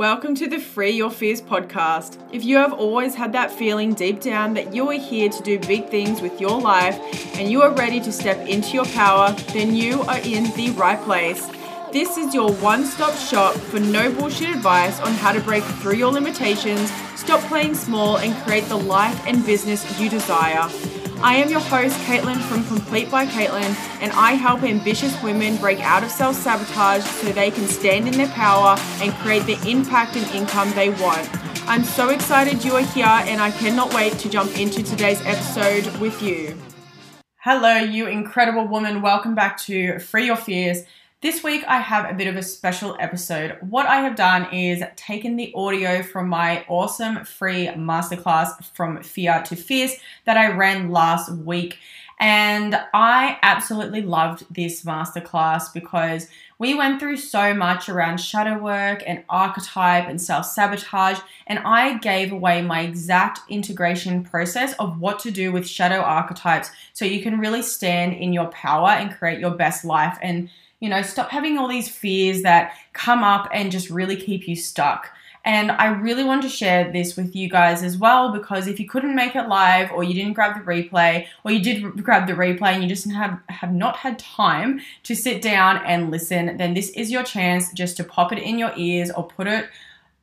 Welcome to the Free Your Fears podcast. If you have always had that feeling deep down that you are here to do big things with your life and you are ready to step into your power, then you are in the right place. This is your one stop shop for no bullshit advice on how to break through your limitations, stop playing small, and create the life and business you desire. I am your host, Caitlin from Complete by Caitlin, and I help ambitious women break out of self sabotage so they can stand in their power and create the impact and income they want. I'm so excited you are here, and I cannot wait to jump into today's episode with you. Hello, you incredible woman. Welcome back to Free Your Fears. This week, I have a bit of a special episode. What I have done is taken the audio from my awesome free masterclass from Fear to Fierce that I ran last week. And I absolutely loved this masterclass because we went through so much around shadow work and archetype and self sabotage. And I gave away my exact integration process of what to do with shadow archetypes so you can really stand in your power and create your best life. And you know, stop having all these fears that come up and just really keep you stuck. And I really want to share this with you guys as well because if you couldn't make it live or you didn't grab the replay or you did grab the replay and you just have, have not had time to sit down and listen, then this is your chance just to pop it in your ears or put it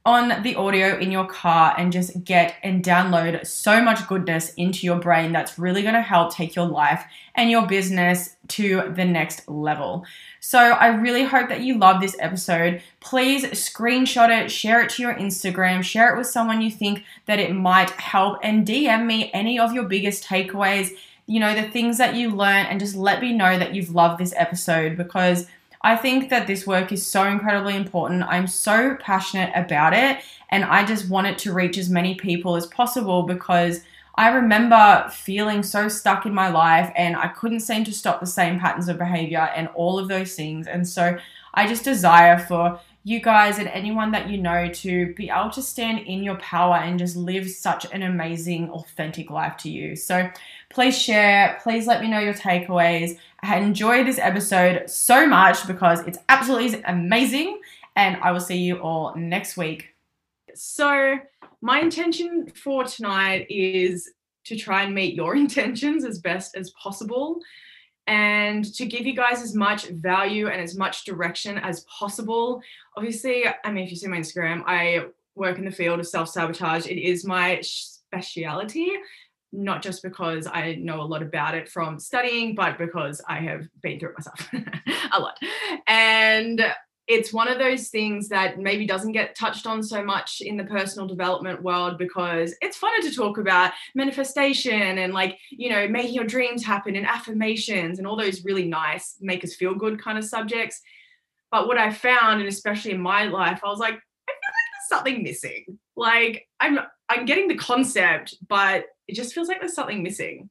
on the audio in your car and just get and download so much goodness into your brain that's really going to help take your life and your business to the next level. So, I really hope that you love this episode. Please screenshot it, share it to your Instagram, share it with someone you think that it might help, and DM me any of your biggest takeaways, you know, the things that you learn, and just let me know that you've loved this episode because I think that this work is so incredibly important. I'm so passionate about it, and I just want it to reach as many people as possible because I remember feeling so stuck in my life and I couldn't seem to stop the same patterns of behavior and all of those things. And so I just desire for you guys and anyone that you know to be able to stand in your power and just live such an amazing, authentic life to you. So please share, please let me know your takeaways. I enjoy this episode so much because it's absolutely amazing. And I will see you all next week. So, my intention for tonight is to try and meet your intentions as best as possible and to give you guys as much value and as much direction as possible. Obviously, I mean, if you see my Instagram, I work in the field of self sabotage. It is my speciality, not just because I know a lot about it from studying, but because I have been through it myself a lot. And it's one of those things that maybe doesn't get touched on so much in the personal development world because it's funner to talk about manifestation and like you know making your dreams happen and affirmations and all those really nice make us feel good kind of subjects. But what i found and especially in my life i was like i feel like there's something missing. Like i'm i'm getting the concept but it just feels like there's something missing.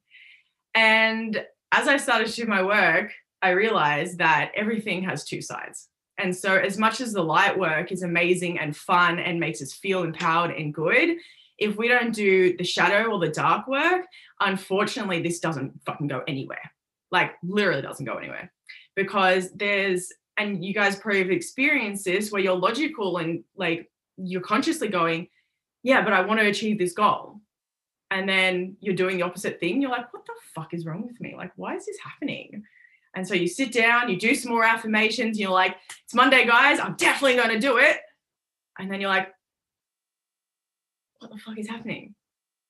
And as i started to do my work i realized that everything has two sides and so, as much as the light work is amazing and fun and makes us feel empowered and good, if we don't do the shadow or the dark work, unfortunately, this doesn't fucking go anywhere. Like, literally doesn't go anywhere. Because there's, and you guys probably have experienced this where you're logical and like you're consciously going, yeah, but I want to achieve this goal. And then you're doing the opposite thing. You're like, what the fuck is wrong with me? Like, why is this happening? And so you sit down, you do some more affirmations, you're like, it's Monday, guys, I'm definitely going to do it. And then you're like, what the fuck is happening?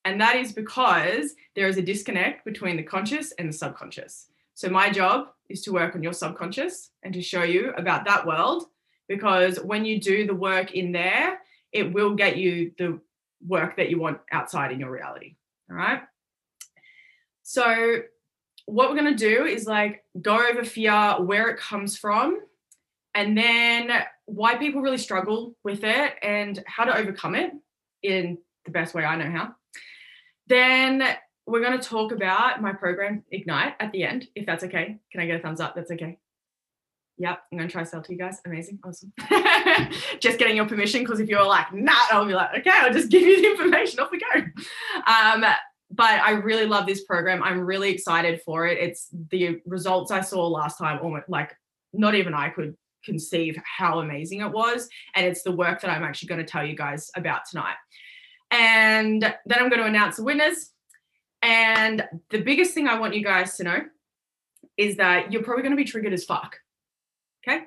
And that is because there is a disconnect between the conscious and the subconscious. So my job is to work on your subconscious and to show you about that world because when you do the work in there, it will get you the work that you want outside in your reality. All right. So what we're going to do is like go over fear, where it comes from, and then why people really struggle with it and how to overcome it in the best way I know how. Then we're going to talk about my program Ignite at the end, if that's okay. Can I get a thumbs up? That's okay. Yep, I'm going to try to sell to you guys. Amazing. Awesome. just getting your permission because if you're like, nah, I'll be like, okay, I'll just give you the information. Off we go. Um, but I really love this program. I'm really excited for it. It's the results I saw last time, almost like not even I could conceive how amazing it was. And it's the work that I'm actually going to tell you guys about tonight. And then I'm going to announce the winners. And the biggest thing I want you guys to know is that you're probably going to be triggered as fuck. Okay.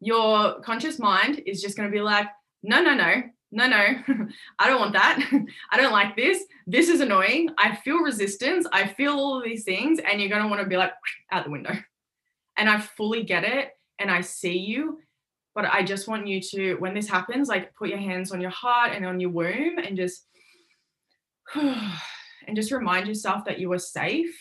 Your conscious mind is just going to be like, no, no, no, no, no, I don't want that. I don't like this. This is annoying. I feel resistance. I feel all of these things. And you're going to want to be like, out the window. And I fully get it. And I see you. But I just want you to, when this happens, like put your hands on your heart and on your womb and just, and just remind yourself that you are safe.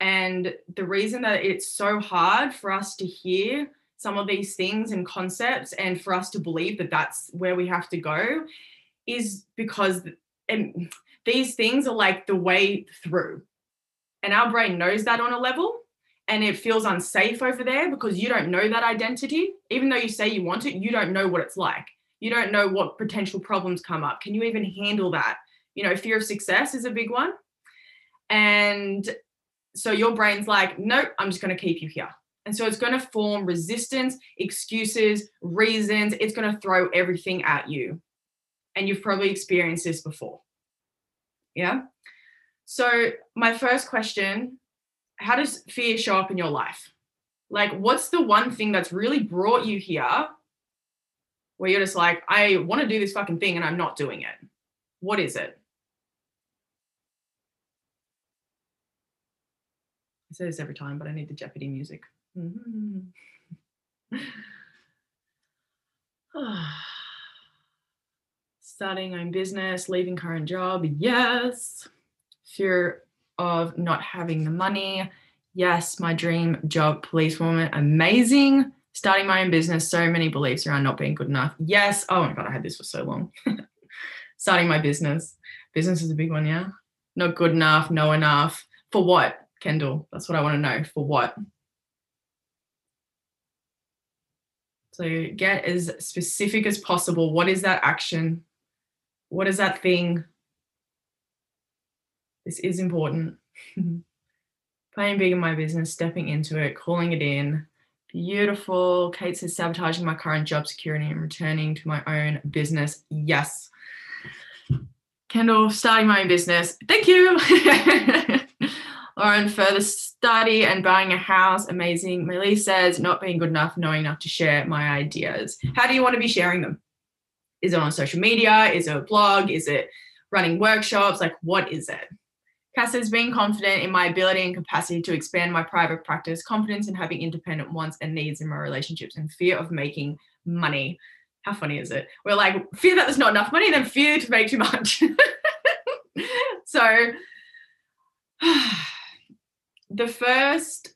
And the reason that it's so hard for us to hear some of these things and concepts and for us to believe that that's where we have to go is because and these things are like the way through. And our brain knows that on a level and it feels unsafe over there because you don't know that identity. Even though you say you want it you don't know what it's like. You don't know what potential problems come up. Can you even handle that? You know fear of success is a big one. And so your brain's like nope i'm just going to keep you here and so it's going to form resistance, excuses, reasons. It's going to throw everything at you. And you've probably experienced this before. Yeah. So, my first question how does fear show up in your life? Like, what's the one thing that's really brought you here where you're just like, I want to do this fucking thing and I'm not doing it? What is it? I say this every time, but I need the Jeopardy music. Mm-hmm. Starting my own business, leaving current job, yes. Fear of not having the money, yes. My dream job, policewoman, amazing. Starting my own business, so many beliefs around not being good enough, yes. Oh my God, I had this for so long. Starting my business, business is a big one, yeah. Not good enough, no enough. For what, Kendall? That's what I want to know. For what? So get as specific as possible. What is that action? What is that thing? This is important. Playing big in my business, stepping into it, calling it in. Beautiful. Kate says sabotaging my current job security and returning to my own business. Yes. Kendall, starting my own business. Thank you. Lauren, further study and buying a house. Amazing. Millie says, not being good enough, knowing enough to share my ideas. How do you want to be sharing them? Is it on social media? Is it a blog? Is it running workshops? Like, what is it? Cass says, being confident in my ability and capacity to expand my private practice, confidence in having independent wants and needs in my relationships, and fear of making money. How funny is it? We're like, fear that there's not enough money, then fear to make too much. so, the first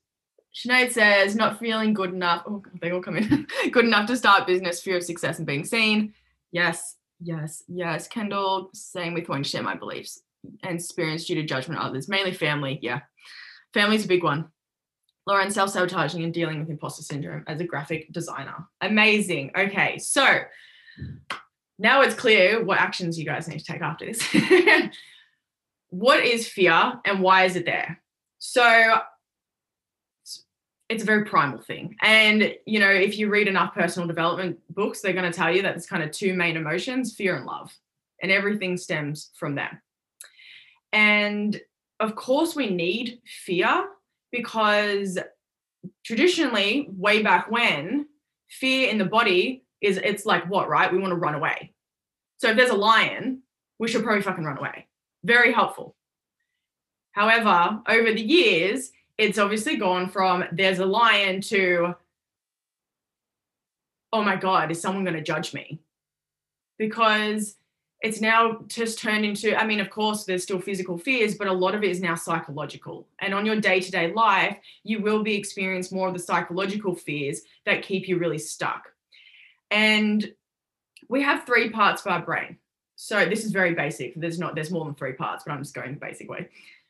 Sinead says, not feeling good enough. Oh, they all come in. good enough to start business, fear of success and being seen. Yes, yes, yes. Kendall, same with wanting to share my beliefs and experience due to judgment of others, mainly family. Yeah. Family's a big one. Lauren, self sabotaging and dealing with imposter syndrome as a graphic designer. Amazing. Okay. So now it's clear what actions you guys need to take after this. what is fear and why is it there? So it's a very primal thing. And, you know, if you read enough personal development books, they're going to tell you that there's kind of two main emotions fear and love. And everything stems from them. And of course, we need fear because traditionally, way back when, fear in the body is it's like what, right? We want to run away. So if there's a lion, we should probably fucking run away. Very helpful. However, over the years, it's obviously gone from there's a lion to, oh my God, is someone going to judge me? Because it's now just turned into, I mean, of course, there's still physical fears, but a lot of it is now psychological. And on your day to day life, you will be experiencing more of the psychological fears that keep you really stuck. And we have three parts of our brain. So this is very basic. There's not, there's more than three parts, but I'm just going the basic way.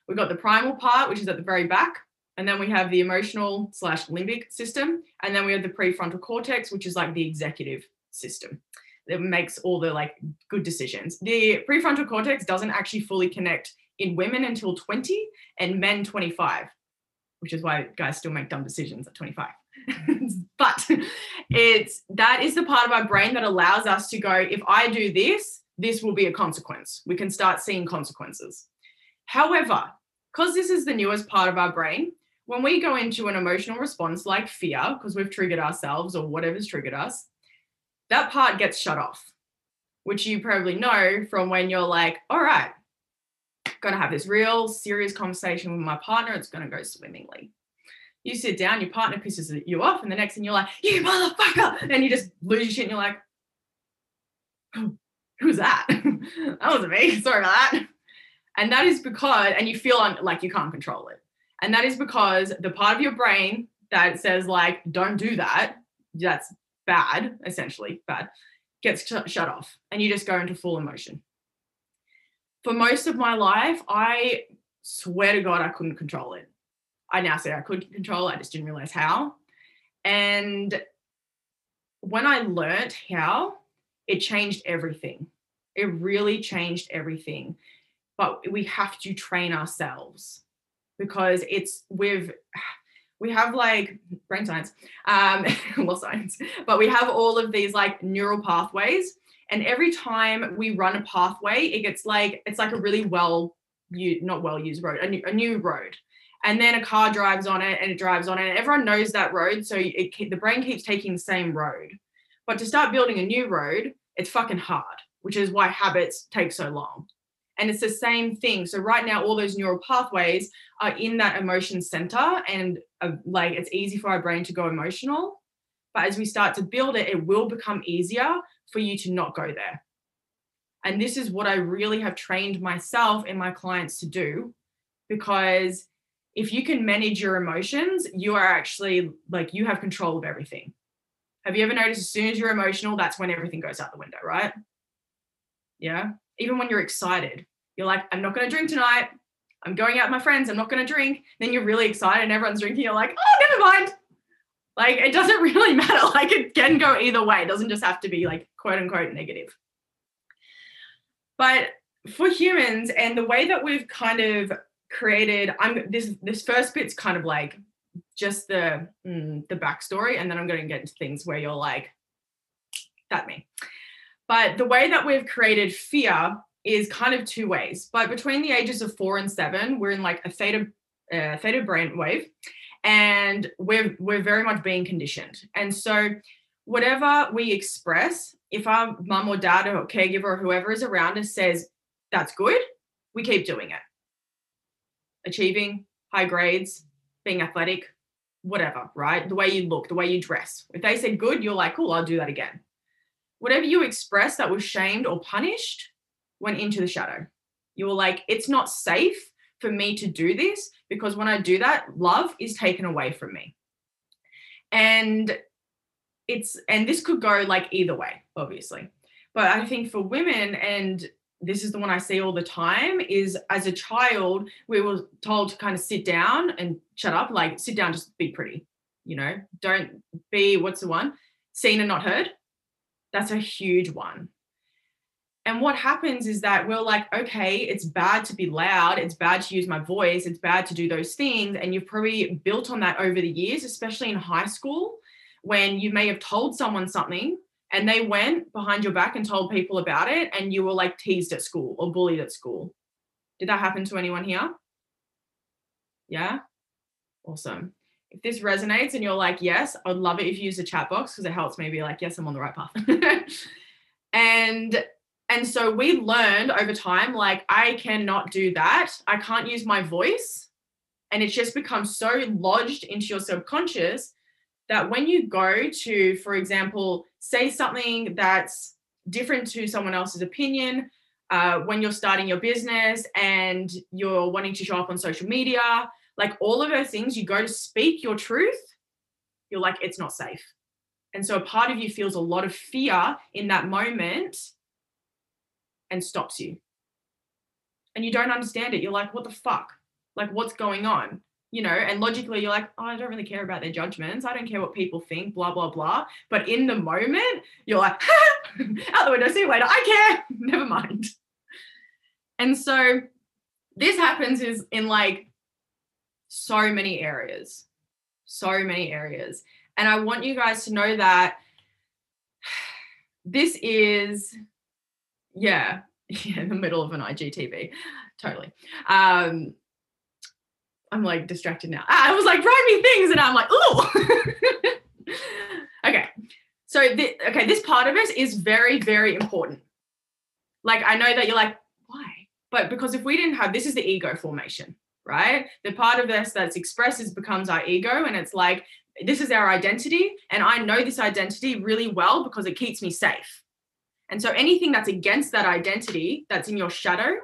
We've got the primal part, which is at the very back. And then we have the emotional slash limbic system. And then we have the prefrontal cortex, which is like the executive system that makes all the like good decisions. The prefrontal cortex doesn't actually fully connect in women until 20 and men 25, which is why guys still make dumb decisions at 25. but it's that is the part of our brain that allows us to go, if I do this, this will be a consequence. We can start seeing consequences. However, because this is the newest part of our brain, when we go into an emotional response like fear, because we've triggered ourselves or whatever's triggered us, that part gets shut off, which you probably know from when you're like, all right, gonna have this real serious conversation with my partner, it's gonna go swimmingly. You sit down, your partner pisses you off, and the next thing you're like, you motherfucker, and you just lose your shit and you're like, oh, who's that? that wasn't me. Sorry about that. And that is because, and you feel like you can't control it. And that is because the part of your brain that says, like, don't do that, that's bad, essentially bad, gets sh- shut off. And you just go into full emotion. For most of my life, I swear to God, I couldn't control it. I now say I could control it, I just didn't realize how. And when I learned how, it changed everything. It really changed everything. But we have to train ourselves because it's with we have like brain science, um, well science, but we have all of these like neural pathways. And every time we run a pathway, it gets like it's like a really well you not well used road, a new, a new road. And then a car drives on it and it drives on it. And everyone knows that road. So it, the brain keeps taking the same road. But to start building a new road, it's fucking hard, which is why habits take so long. And it's the same thing. So right now, all those neural pathways are in that emotion center, and uh, like it's easy for our brain to go emotional. But as we start to build it, it will become easier for you to not go there. And this is what I really have trained myself and my clients to do, because if you can manage your emotions, you are actually like you have control of everything. Have you ever noticed as soon as you're emotional, that's when everything goes out the window, right? Yeah even when you're excited, you're like, I'm not going to drink tonight. I'm going out with my friends. I'm not going to drink. Then you're really excited and everyone's drinking. You're like, oh, never mind. Like, it doesn't really matter. Like, it can go either way. It doesn't just have to be like quote unquote negative. But for humans and the way that we've kind of created, I'm this this first bit's kind of like just the mm, the backstory, and then I'm going to get into things where you're like, that me. But the way that we've created fear is kind of two ways. But between the ages of four and seven, we're in like a theta uh, theta brain wave, and we're we're very much being conditioned. And so whatever we express, if our mum or dad or caregiver or whoever is around us says that's good, we keep doing it. Achieving high grades, being athletic, whatever, right? The way you look, the way you dress. If they said good, you're like, cool, I'll do that again whatever you expressed that was shamed or punished went into the shadow. You were like, it's not safe for me to do this because when I do that, love is taken away from me. And it's, and this could go like either way, obviously. But I think for women, and this is the one I see all the time, is as a child, we were told to kind of sit down and shut up, like sit down, just be pretty, you know, don't be, what's the one? Seen and not heard that's a huge one. And what happens is that we're like, okay, it's bad to be loud. It's bad to use my voice. It's bad to do those things. And you've probably built on that over the years, especially in high school, when you may have told someone something and they went behind your back and told people about it. And you were like teased at school or bullied at school. Did that happen to anyone here? Yeah? Awesome if this resonates and you're like, yes, I'd love it if you use the chat box because it helps me be like, yes, I'm on the right path. and and so we learned over time, like, I cannot do that. I can't use my voice. And it's just become so lodged into your subconscious that when you go to, for example, say something that's different to someone else's opinion, uh, when you're starting your business and you're wanting to show up on social media, like all of those things, you go to speak your truth, you're like, it's not safe. And so a part of you feels a lot of fear in that moment and stops you. And you don't understand it. You're like, what the fuck? Like, what's going on? You know, and logically, you're like, oh, I don't really care about their judgments. I don't care what people think, blah, blah, blah. But in the moment, you're like, out the window, see you later. I care. Never mind. And so this happens is in like so many areas, so many areas. And I want you guys to know that this is, yeah, yeah in the middle of an IGTV. Totally. Um, I'm like distracted now. I was like, write me things, and I'm like, ooh. okay. So, the, okay, this part of it is very, very important. Like, I know that you're like, why? But because if we didn't have this, is the ego formation, right? The part of us that's expressed is becomes our ego, and it's like, this is our identity. And I know this identity really well because it keeps me safe. And so anything that's against that identity that's in your shadow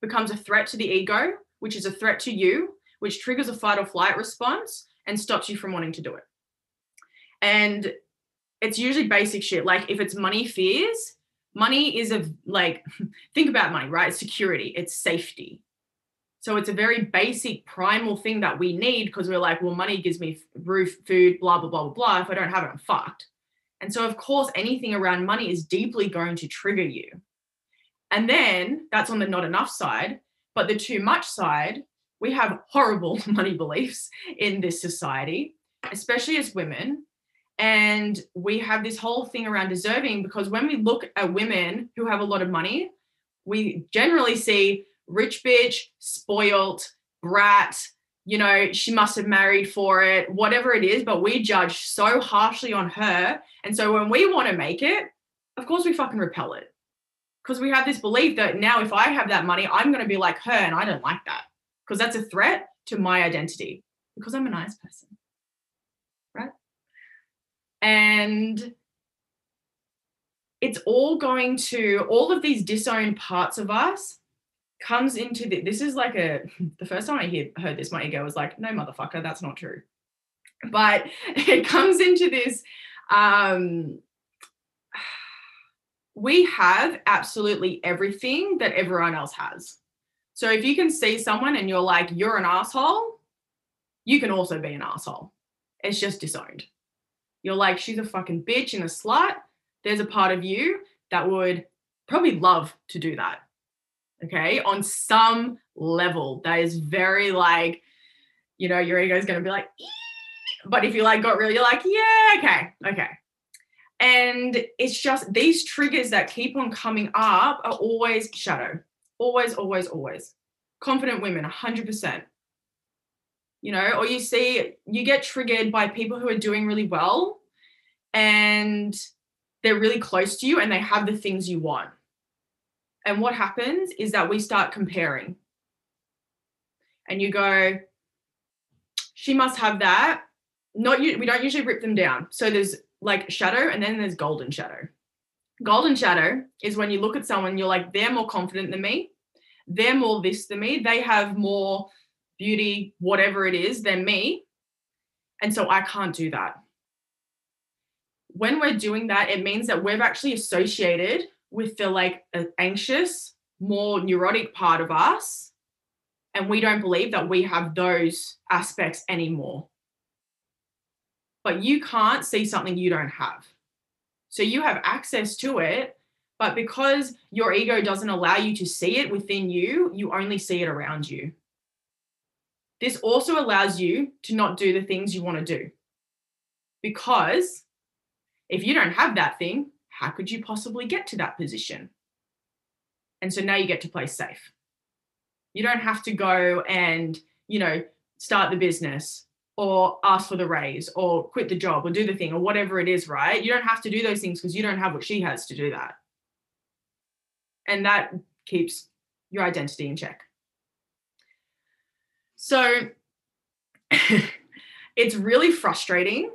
becomes a threat to the ego, which is a threat to you, which triggers a fight or flight response and stops you from wanting to do it. And it's usually basic shit. Like if it's money fears, money is a like, think about money, right? Security, it's safety. So it's a very basic primal thing that we need because we're like, well, money gives me roof, food, blah, blah, blah, blah, blah. If I don't have it, I'm fucked. And so, of course, anything around money is deeply going to trigger you. And then that's on the not enough side. But the too much side, we have horrible money beliefs in this society, especially as women. And we have this whole thing around deserving because when we look at women who have a lot of money, we generally see rich bitch, spoilt, brat, you know, she must have married for it, whatever it is, but we judge so harshly on her. And so when we want to make it, of course we fucking repel it. Because we have this belief that now if I have that money, I'm going to be like her and I don't like that. Because that's a threat to my identity. Because I'm a nice person. Right? And it's all going to, all of these disowned parts of us comes into the, this is like a the first time I hear, heard this, my ego was like, no motherfucker, that's not true. But it comes into this. Um, we have absolutely everything that everyone else has. So if you can see someone and you're like, you're an asshole, you can also be an asshole. It's just disowned. You're like, she's a fucking bitch and a slut. There's a part of you that would probably love to do that okay on some level that is very like you know your ego is going to be like but if you like got real you're like yeah okay okay. And it's just these triggers that keep on coming up are always shadow always always always. Confident women 100% you know or you see you get triggered by people who are doing really well and they're really close to you and they have the things you want and what happens is that we start comparing. And you go, she must have that. Not you, we don't usually rip them down. So there's like shadow and then there's golden shadow. Golden shadow is when you look at someone, you're like, they're more confident than me. They're more this than me. They have more beauty, whatever it is, than me. And so I can't do that. When we're doing that, it means that we've actually associated with the like anxious, more neurotic part of us. And we don't believe that we have those aspects anymore. But you can't see something you don't have. So you have access to it, but because your ego doesn't allow you to see it within you, you only see it around you. This also allows you to not do the things you want to do. Because if you don't have that thing, how could you possibly get to that position? And so now you get to play safe. You don't have to go and, you know, start the business or ask for the raise or quit the job or do the thing or whatever it is, right? You don't have to do those things because you don't have what she has to do that. And that keeps your identity in check. So it's really frustrating.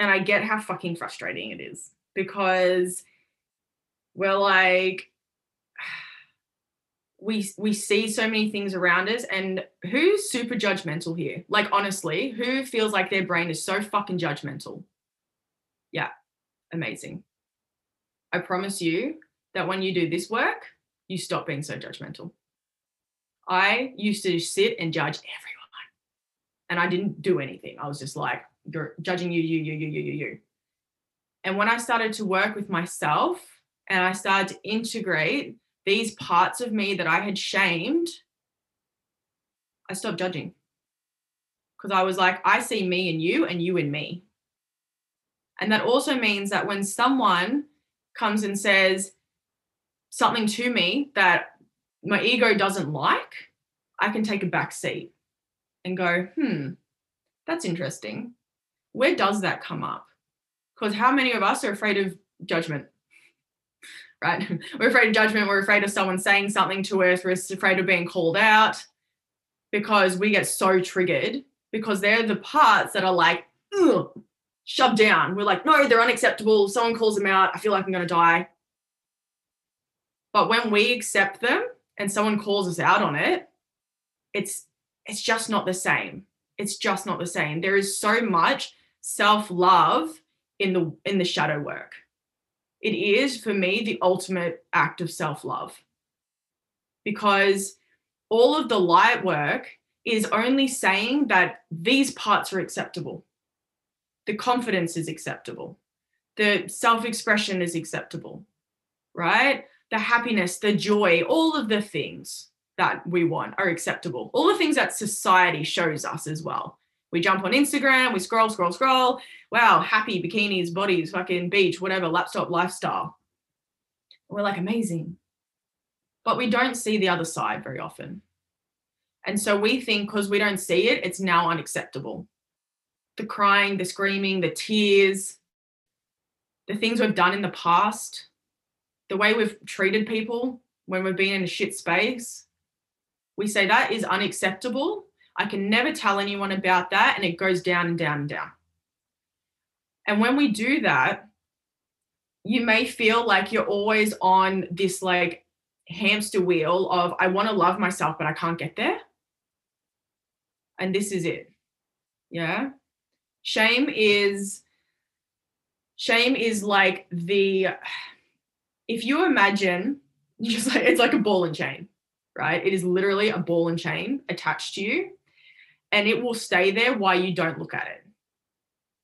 And I get how fucking frustrating it is because we're like we we see so many things around us and who's super judgmental here? Like honestly who feels like their brain is so fucking judgmental? Yeah amazing. I promise you that when you do this work you stop being so judgmental. I used to sit and judge everyone and i didn't do anything. I was just like you're judging you you you you you you you and when I started to work with myself and I started to integrate these parts of me that I had shamed, I stopped judging because I was like, I see me in you and you in me. And that also means that when someone comes and says something to me that my ego doesn't like, I can take a back seat and go, hmm, that's interesting. Where does that come up? Because how many of us are afraid of judgment? Right? We're afraid of judgment. We're afraid of someone saying something to us. We're afraid of being called out because we get so triggered because they're the parts that are like, shoved down. We're like, no, they're unacceptable. Someone calls them out. I feel like I'm going to die. But when we accept them and someone calls us out on it, it's it's just not the same. It's just not the same. There is so much self-love in the in the shadow work. It is for me the ultimate act of self-love. Because all of the light work is only saying that these parts are acceptable. The confidence is acceptable. The self expression is acceptable, right? The happiness, the joy, all of the things that we want are acceptable. All the things that society shows us as well. We jump on Instagram, we scroll, scroll, scroll. Wow, happy bikinis, bodies, fucking beach, whatever, laptop lifestyle. We're like amazing. But we don't see the other side very often. And so we think because we don't see it, it's now unacceptable. The crying, the screaming, the tears, the things we've done in the past, the way we've treated people when we've been in a shit space, we say that is unacceptable. I can never tell anyone about that. And it goes down and down and down. And when we do that, you may feel like you're always on this like hamster wheel of, I want to love myself, but I can't get there and this is it yeah shame is shame is like the if you imagine just like it's like a ball and chain right it is literally a ball and chain attached to you and it will stay there while you don't look at it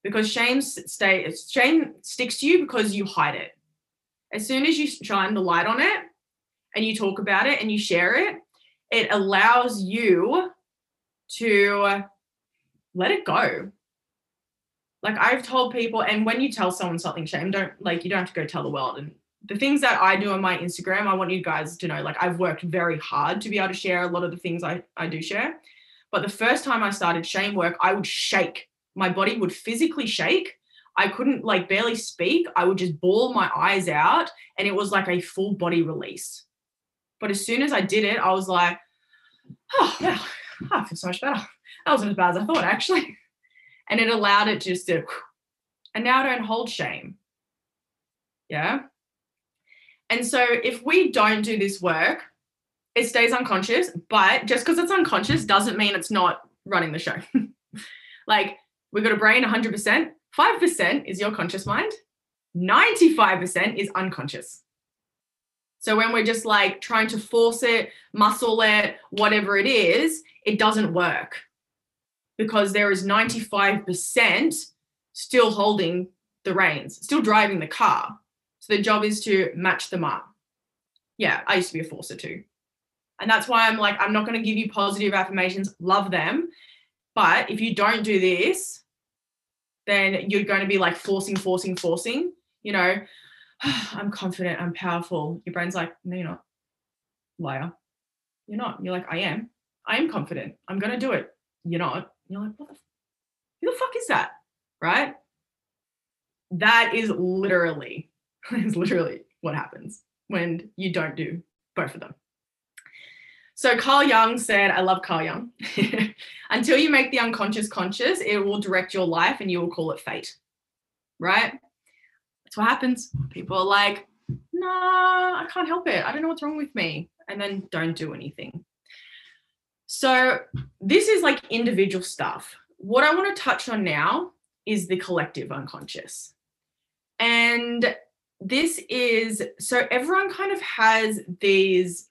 because shame stay shame sticks to you because you hide it as soon as you shine the light on it and you talk about it and you share it it allows you to let it go. Like I've told people, and when you tell someone something, shame, don't like you don't have to go tell the world. And the things that I do on my Instagram, I want you guys to know, like I've worked very hard to be able to share a lot of the things I, I do share. But the first time I started shame work, I would shake. My body would physically shake. I couldn't like barely speak. I would just bawl my eyes out and it was like a full body release. But as soon as I did it, I was like, oh, yeah, I feel so much better. That wasn't as bad as I thought, actually. And it allowed it just to, and now I don't hold shame. Yeah. And so if we don't do this work, it stays unconscious, but just because it's unconscious doesn't mean it's not running the show. like we've got a brain 100%, 5% is your conscious mind, 95% is unconscious. So when we're just like trying to force it, muscle it, whatever it is, it doesn't work because there is 95% still holding the reins, still driving the car. So the job is to match them up. Yeah, I used to be a forcer too. And that's why I'm like, I'm not going to give you positive affirmations, love them. But if you don't do this, then you're going to be like forcing, forcing, forcing. You know, I'm confident, I'm powerful. Your brain's like, no, you're not. Liar. You're not. You're like, I am. I am confident. I'm going to do it. You're not. You're like, what the, who the fuck is that? Right? That is literally, is literally what happens when you don't do both of them. So Carl Jung said, I love Carl Jung. Until you make the unconscious conscious, it will direct your life and you will call it fate. Right? That's what happens. People are like, no, I can't help it. I don't know what's wrong with me. And then don't do anything. So, this is like individual stuff. What I want to touch on now is the collective unconscious. And this is so everyone kind of has these.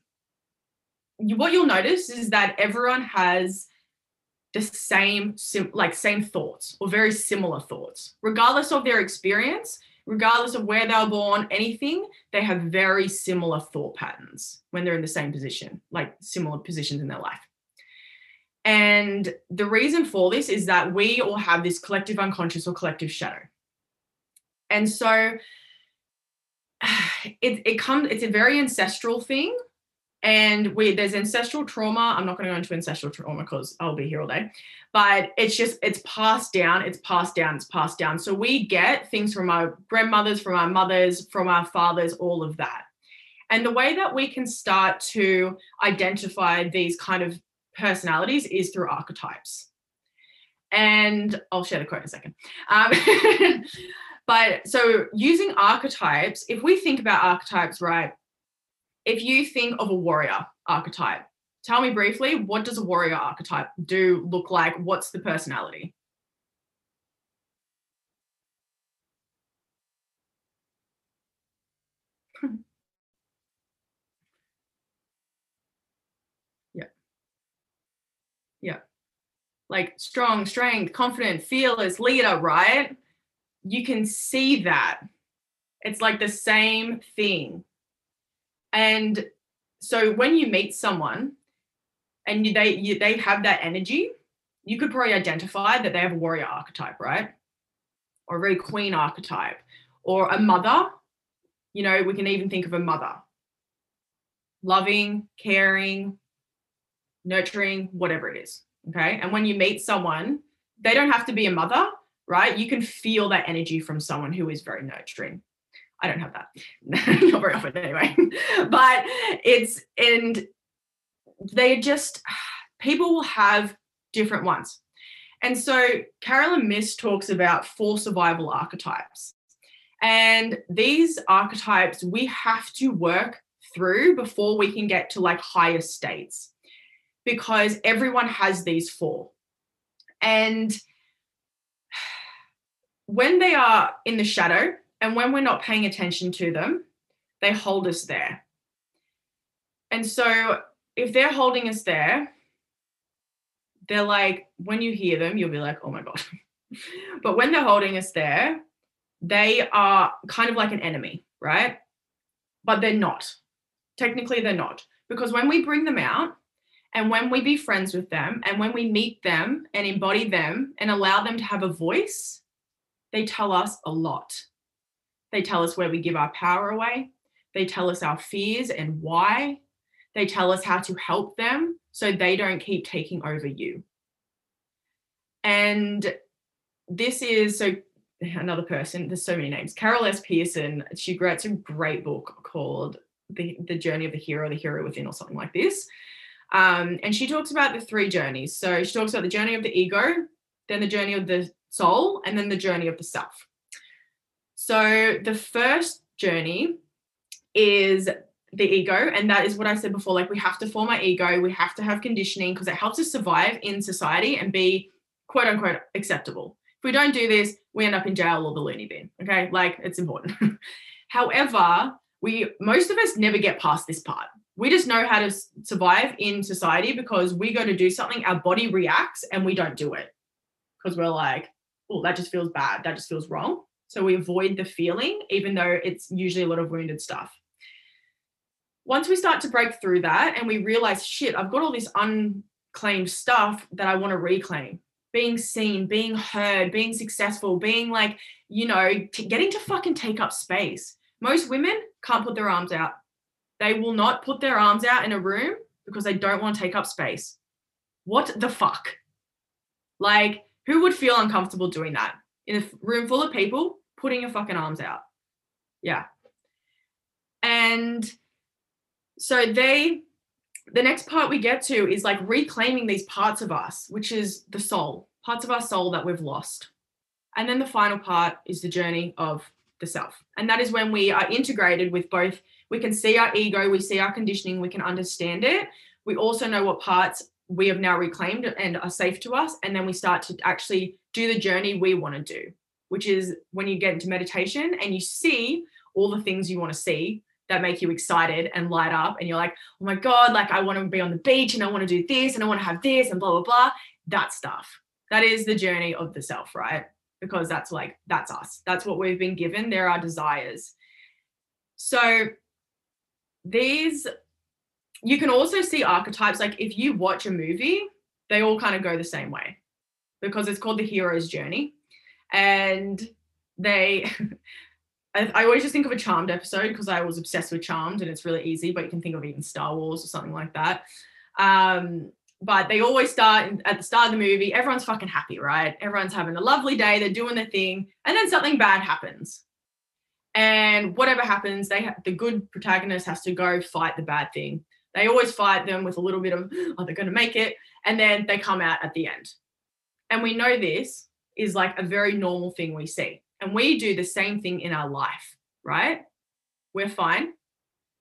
What you'll notice is that everyone has the same, like, same thoughts or very similar thoughts, regardless of their experience regardless of where they were born, anything, they have very similar thought patterns when they're in the same position, like similar positions in their life. And the reason for this is that we all have this collective unconscious or collective shadow. And so it, it comes, it's a very ancestral thing. And we there's ancestral trauma. I'm not going to go into ancestral trauma because I'll be here all day. But it's just it's passed down, it's passed down, it's passed down. So we get things from our grandmothers, from our mothers, from our fathers, all of that. And the way that we can start to identify these kind of personalities is through archetypes. And I'll share the quote in a second. Um, but so using archetypes, if we think about archetypes, right? If you think of a warrior archetype, tell me briefly, what does a warrior archetype do look like? What's the personality? Yeah. Yeah. Like strong, strength, confident, fearless, leader, right? You can see that. It's like the same thing. And so when you meet someone and you, they you, they have that energy, you could probably identify that they have a warrior archetype, right? Or a very queen archetype, or a mother. You know, we can even think of a mother. Loving, caring, nurturing, whatever it is. Okay. And when you meet someone, they don't have to be a mother, right? You can feel that energy from someone who is very nurturing. I don't have that. Not very often anyway. but it's and they just people will have different ones. And so Caroline Myss talks about four survival archetypes. And these archetypes we have to work through before we can get to like higher states because everyone has these four. And when they are in the shadow and when we're not paying attention to them, they hold us there. And so if they're holding us there, they're like, when you hear them, you'll be like, oh my God. but when they're holding us there, they are kind of like an enemy, right? But they're not. Technically, they're not. Because when we bring them out, and when we be friends with them and when we meet them and embody them and allow them to have a voice, they tell us a lot. They tell us where we give our power away. They tell us our fears and why. They tell us how to help them so they don't keep taking over you. And this is so another person, there's so many names. Carol S. Pearson, she writes a great book called the, the Journey of the Hero, the Hero Within, or something like this. Um, and she talks about the three journeys. So she talks about the journey of the ego, then the journey of the soul, and then the journey of the self. So the first journey is the ego. And that is what I said before like, we have to form our ego, we have to have conditioning because it helps us survive in society and be quote unquote acceptable. If we don't do this, we end up in jail or the loony bin. Okay. Like, it's important. However, we most of us never get past this part we just know how to survive in society because we go to do something, our body reacts and we don't do it because we're like, oh, that just feels bad. That just feels wrong. So we avoid the feeling, even though it's usually a lot of wounded stuff. Once we start to break through that and we realize, shit, I've got all this unclaimed stuff that I want to reclaim being seen, being heard, being successful, being like, you know, t- getting to fucking take up space. Most women can't put their arms out they will not put their arms out in a room because they don't want to take up space. What the fuck? Like, who would feel uncomfortable doing that in a room full of people putting your fucking arms out? Yeah. And so they, the next part we get to is like reclaiming these parts of us, which is the soul, parts of our soul that we've lost. And then the final part is the journey of the self. And that is when we are integrated with both we can see our ego, we see our conditioning, we can understand it. We also know what parts we have now reclaimed and are safe to us. And then we start to actually do the journey we want to do, which is when you get into meditation and you see all the things you want to see that make you excited and light up. And you're like, oh my God, like I want to be on the beach and I want to do this and I want to have this and blah, blah, blah. That stuff. That is the journey of the self, right? Because that's like, that's us. That's what we've been given. There are desires. So these you can also see archetypes like if you watch a movie they all kind of go the same way because it's called the hero's journey. And they, I, always just think of a Charmed episode because I was obsessed with Charmed and it's really easy, but you can think of even Star Wars or something like that. Um, but they always start at the start of the movie, everyone's fucking happy, right? Everyone's having a lovely day, they're doing their thing, and then something bad happens. And whatever happens, they ha- the good protagonist has to go fight the bad thing. They always fight them with a little bit of, oh, they're going to make it. And then they come out at the end. And we know this is like a very normal thing we see. And we do the same thing in our life, right? We're fine.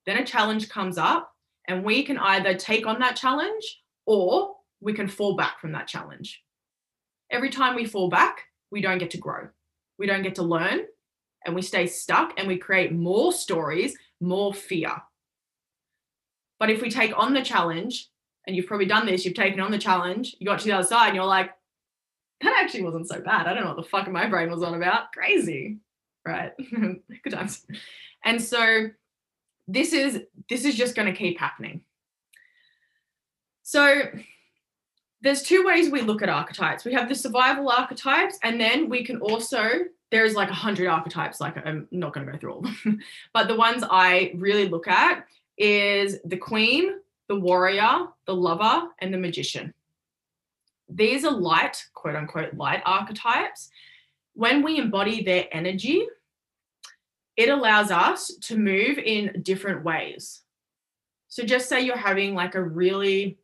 Then a challenge comes up, and we can either take on that challenge or we can fall back from that challenge. Every time we fall back, we don't get to grow. We don't get to learn and we stay stuck and we create more stories, more fear. But if we take on the challenge, and you've probably done this, you've taken on the challenge, you got to the other side and you're like, that actually wasn't so bad. I don't know what the fuck my brain was on about. Crazy. Right. Good times. And so this is this is just going to keep happening. So there's two ways we look at archetypes. We have the survival archetypes, and then we can also there's like a hundred archetypes. Like I'm not going to go through all of them, but the ones I really look at is the queen, the warrior, the lover, and the magician. These are light, quote unquote, light archetypes. When we embody their energy, it allows us to move in different ways. So just say you're having like a really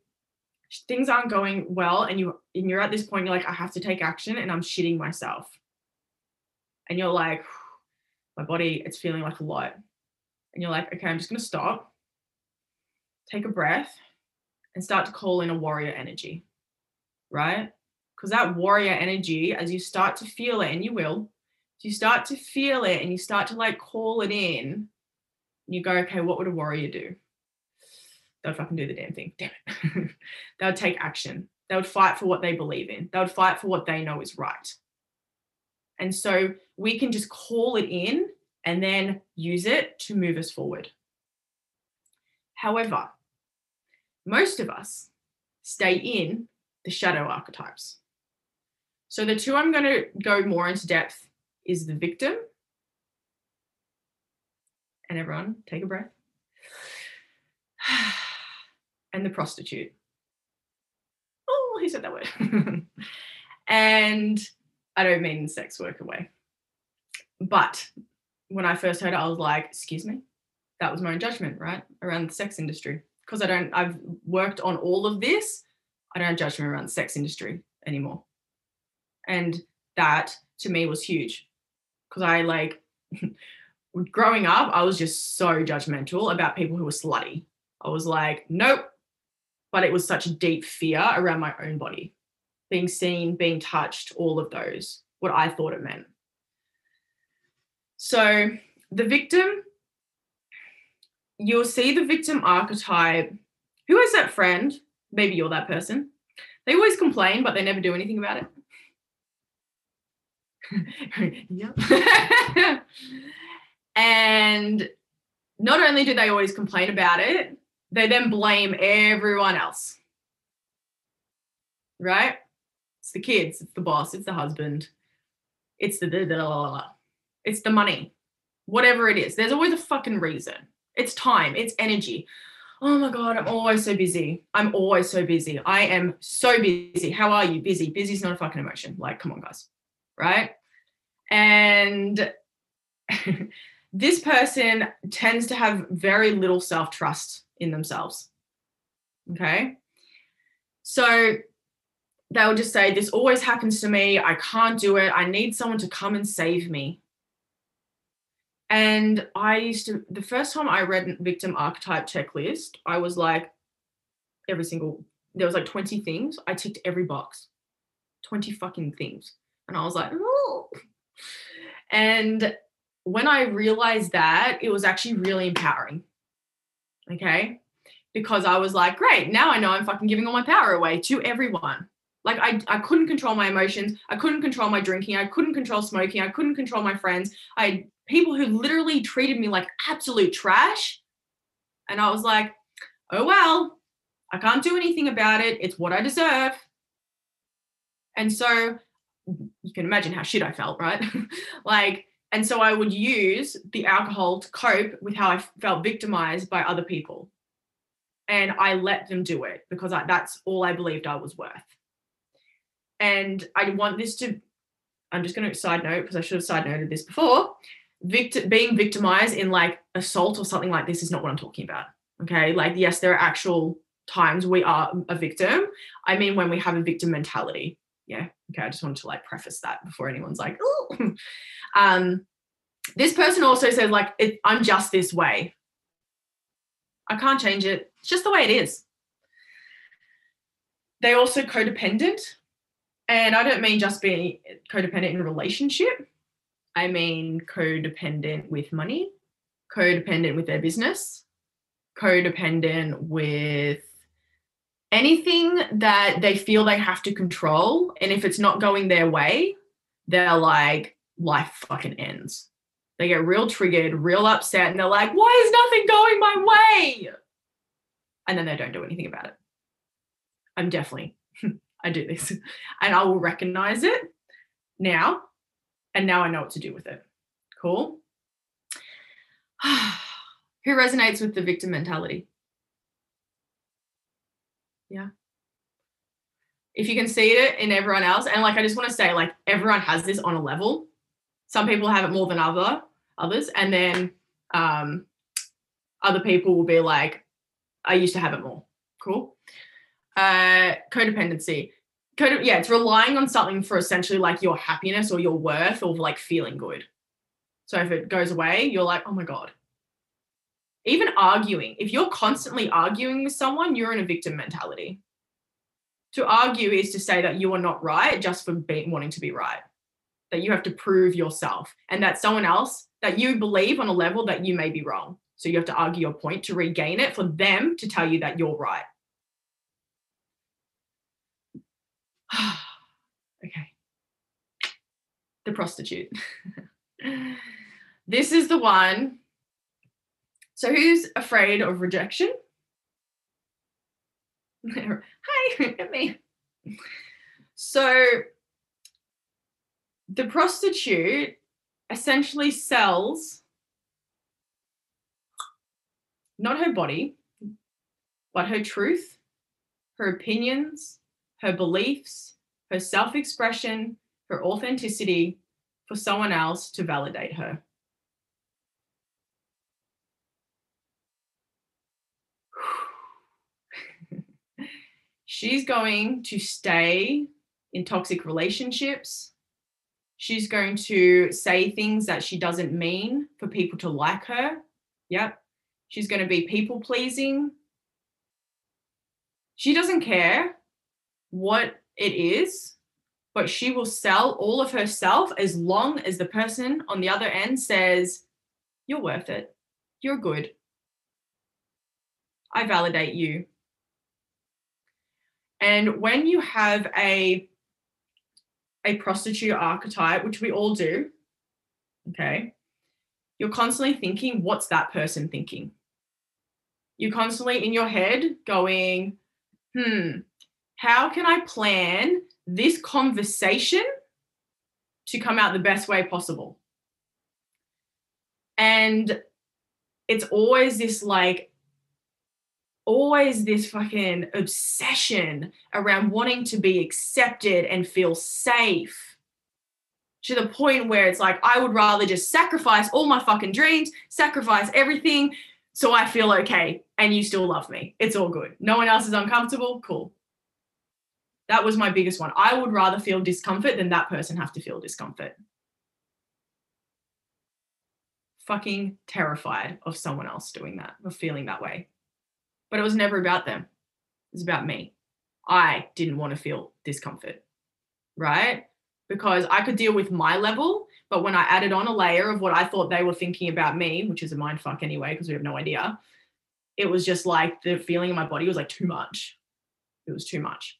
things aren't going well and you and you're at this point you're like I have to take action and I'm shitting myself. And you're like my body it's feeling like a lot. And you're like okay, I'm just going to stop take a breath and start to call in a warrior energy, right? Because that warrior energy, as you start to feel it, and you will, you start to feel it and you start to like call it in, you go, okay, what would a warrior do? They would fucking do the damn thing. Damn it. they would take action. They would fight for what they believe in. They would fight for what they know is right. And so we can just call it in and then use it to move us forward. However, most of us stay in the shadow archetypes. So the two I'm going to go more into depth is the victim. And everyone, take a breath. and the prostitute. Oh, he said that word. and I don't mean sex worker way. But when I first heard it, I was like, excuse me? That was my own judgment, right? Around the sex industry because I don't, I've worked on all of this. I don't judge me around the sex industry anymore. And that to me was huge because I like, growing up, I was just so judgmental about people who were slutty. I was like, nope. But it was such a deep fear around my own body, being seen, being touched, all of those, what I thought it meant. So the victim you'll see the victim archetype. Who is that friend? Maybe you're that person. They always complain, but they never do anything about it. yeah. and not only do they always complain about it, they then blame everyone else. Right? It's the kids, it's the boss, it's the husband, it's the, the, the it's the money, whatever it is. There's always a fucking reason. It's time, it's energy. Oh my God, I'm always so busy. I'm always so busy. I am so busy. How are you? Busy. Busy is not a fucking emotion. Like, come on, guys. Right? And this person tends to have very little self trust in themselves. Okay. So they'll just say, This always happens to me. I can't do it. I need someone to come and save me. And I used to, the first time I read Victim Archetype Checklist, I was like, every single, there was like 20 things. I ticked every box, 20 fucking things. And I was like, oh. And when I realized that, it was actually really empowering. Okay. Because I was like, great, now I know I'm fucking giving all my power away to everyone. Like I, I couldn't control my emotions. I couldn't control my drinking. I couldn't control smoking. I couldn't control my friends. I people who literally treated me like absolute trash. And I was like, oh well, I can't do anything about it. It's what I deserve. And so you can imagine how shit I felt, right? like, and so I would use the alcohol to cope with how I felt victimized by other people. And I let them do it because I, that's all I believed I was worth. And I want this to, I'm just going to side note because I should have side noted this before. Victim, being victimized in like assault or something like this is not what I'm talking about. Okay. Like, yes, there are actual times we are a victim. I mean, when we have a victim mentality. Yeah. Okay. I just wanted to like preface that before anyone's like, oh. um, this person also says, like, I'm just this way. I can't change it. It's just the way it is. They also codependent. And I don't mean just being codependent in a relationship. I mean codependent with money, codependent with their business, codependent with anything that they feel they have to control. And if it's not going their way, they're like, life fucking ends. They get real triggered, real upset, and they're like, why is nothing going my way? And then they don't do anything about it. I'm definitely, I do this. And I will recognize it now. And now I know what to do with it. Cool. Who resonates with the victim mentality? Yeah. If you can see it in everyone else, and like I just want to say, like everyone has this on a level. Some people have it more than other others, and then um, other people will be like, I used to have it more. Cool. Uh, codependency. Code, yeah, it's relying on something for essentially like your happiness or your worth or like feeling good. So if it goes away, you're like, oh my God, even arguing, if you're constantly arguing with someone, you're in a victim mentality. To argue is to say that you are not right just for being, wanting to be right, that you have to prove yourself and that someone else that you believe on a level that you may be wrong. So you have to argue your point to regain it for them to tell you that you're right. okay. The prostitute. this is the one so who's afraid of rejection? Hi, me. So the prostitute essentially sells not her body, but her truth, her opinions, her beliefs, her self expression, her authenticity for someone else to validate her. she's going to stay in toxic relationships. She's going to say things that she doesn't mean for people to like her. Yep. She's going to be people pleasing. She doesn't care what it is, but she will sell all of herself as long as the person on the other end says, You're worth it. You're good. I validate you. And when you have a a prostitute archetype, which we all do, okay, you're constantly thinking, what's that person thinking? You're constantly in your head going, hmm, how can I plan this conversation to come out the best way possible? And it's always this like always this fucking obsession around wanting to be accepted and feel safe to the point where it's like I would rather just sacrifice all my fucking dreams, sacrifice everything so I feel okay and you still love me. It's all good. No one else is uncomfortable. Cool. That was my biggest one. I would rather feel discomfort than that person have to feel discomfort. Fucking terrified of someone else doing that, of feeling that way but it was never about them. It was about me. I didn't want to feel discomfort, right? Because I could deal with my level, but when I added on a layer of what I thought they were thinking about me, which is a mind fuck anyway, because we have no idea, it was just like the feeling in my body was like too much. It was too much.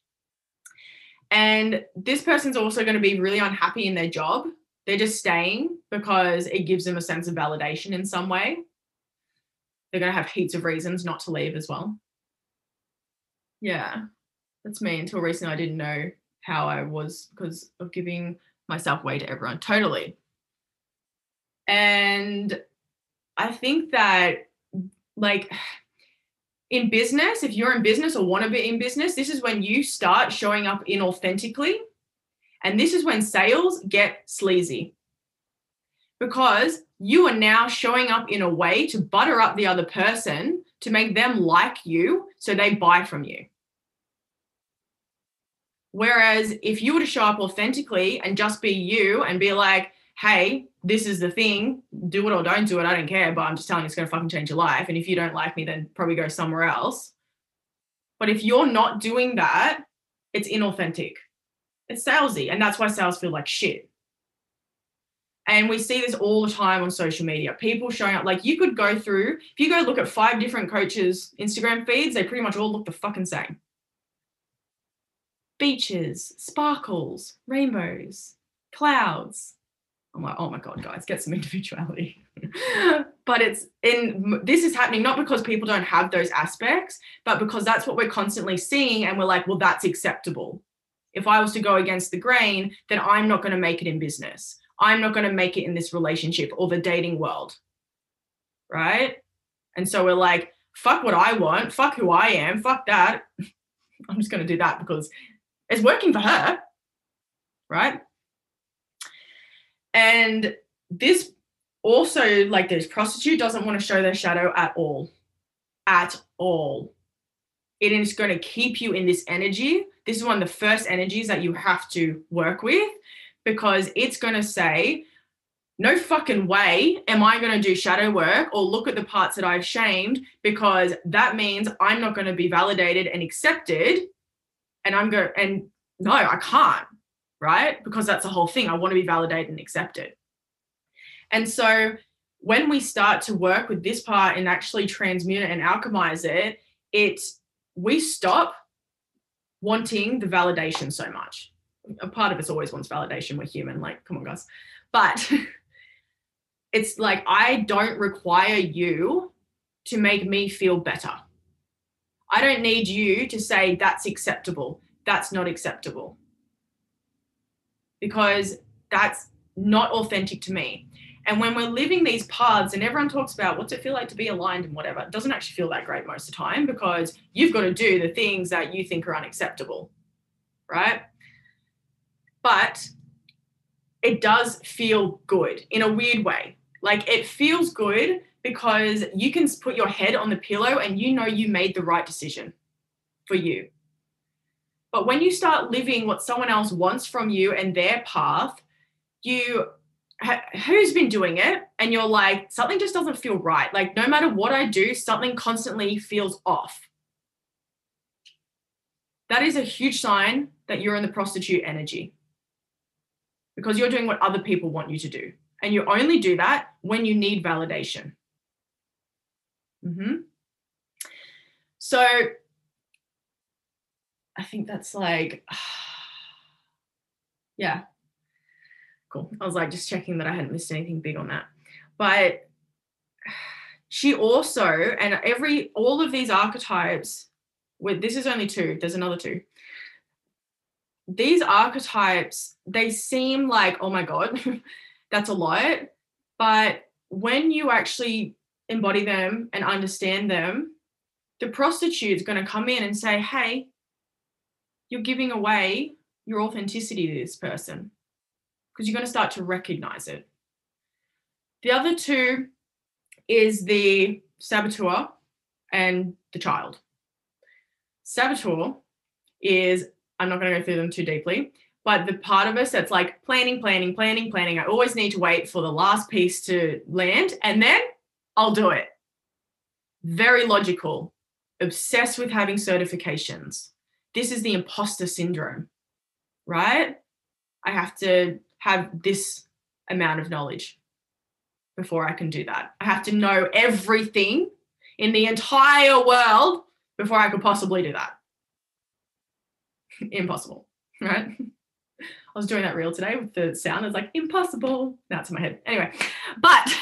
And this person's also going to be really unhappy in their job. They're just staying because it gives them a sense of validation in some way they're going to have heaps of reasons not to leave as well. Yeah, that's me. Until recently, I didn't know how I was because of giving myself away to everyone. Totally. And I think that, like, in business, if you're in business or want to be in business, this is when you start showing up inauthentically. And this is when sales get sleazy because you are now showing up in a way to butter up the other person to make them like you so they buy from you. Whereas if you were to show up authentically and just be you and be like, hey, this is the thing, do it or don't do it, I don't care, but I'm just telling you it's going to fucking change your life. And if you don't like me, then probably go somewhere else. But if you're not doing that, it's inauthentic. It's salesy. And that's why sales feel like shit. And we see this all the time on social media. People showing up, like you could go through, if you go look at five different coaches' Instagram feeds, they pretty much all look the fucking same beaches, sparkles, rainbows, clouds. I'm like, oh my God, guys, get some individuality. but it's in this is happening not because people don't have those aspects, but because that's what we're constantly seeing. And we're like, well, that's acceptable. If I was to go against the grain, then I'm not going to make it in business. I'm not going to make it in this relationship or the dating world. Right. And so we're like, fuck what I want, fuck who I am, fuck that. I'm just going to do that because it's working for her, right? And this also, like this prostitute doesn't want to show their shadow at all. At all. It is going to keep you in this energy. This is one of the first energies that you have to work with because it's going to say, no fucking way am I going to do shadow work or look at the parts that I've shamed because that means I'm not going to be validated and accepted and I'm going and no, I can't, right? Because that's the whole thing. I want to be validated and accepted. And so when we start to work with this part and actually transmute it and alchemize it, it we stop wanting the validation so much. A part of us always wants validation. We're human, like, come on, guys. But it's like I don't require you to make me feel better. I don't need you to say that's acceptable that's not acceptable because that's not authentic to me. And when we're living these paths, and everyone talks about what's it feel like to be aligned and whatever, it doesn't actually feel that great most of the time because you've got to do the things that you think are unacceptable, right? But it does feel good in a weird way. Like it feels good because you can put your head on the pillow and you know you made the right decision for you. But when you start living what someone else wants from you and their path, you who's been doing it and you're like something just doesn't feel right. Like no matter what I do, something constantly feels off. That is a huge sign that you're in the prostitute energy. Because you're doing what other people want you to do. And you only do that when you need validation. Mm-hmm. So I think that's like, yeah, cool. I was like just checking that I hadn't missed anything big on that. But she also, and every, all of these archetypes, with this is only two, there's another two. These archetypes, they seem like, oh my God, that's a lot. But when you actually embody them and understand them, the prostitute's going to come in and say, hey, you're giving away your authenticity to this person because you're going to start to recognize it. The other two is the saboteur and the child. Saboteur is, I'm not going to go through them too deeply, but the part of us that's like planning, planning, planning, planning. I always need to wait for the last piece to land and then I'll do it. Very logical, obsessed with having certifications this is the imposter syndrome, right? I have to have this amount of knowledge before I can do that. I have to know everything in the entire world before I could possibly do that. impossible, right? I was doing that reel today with the sound. It's like impossible. It's in my head. Anyway, but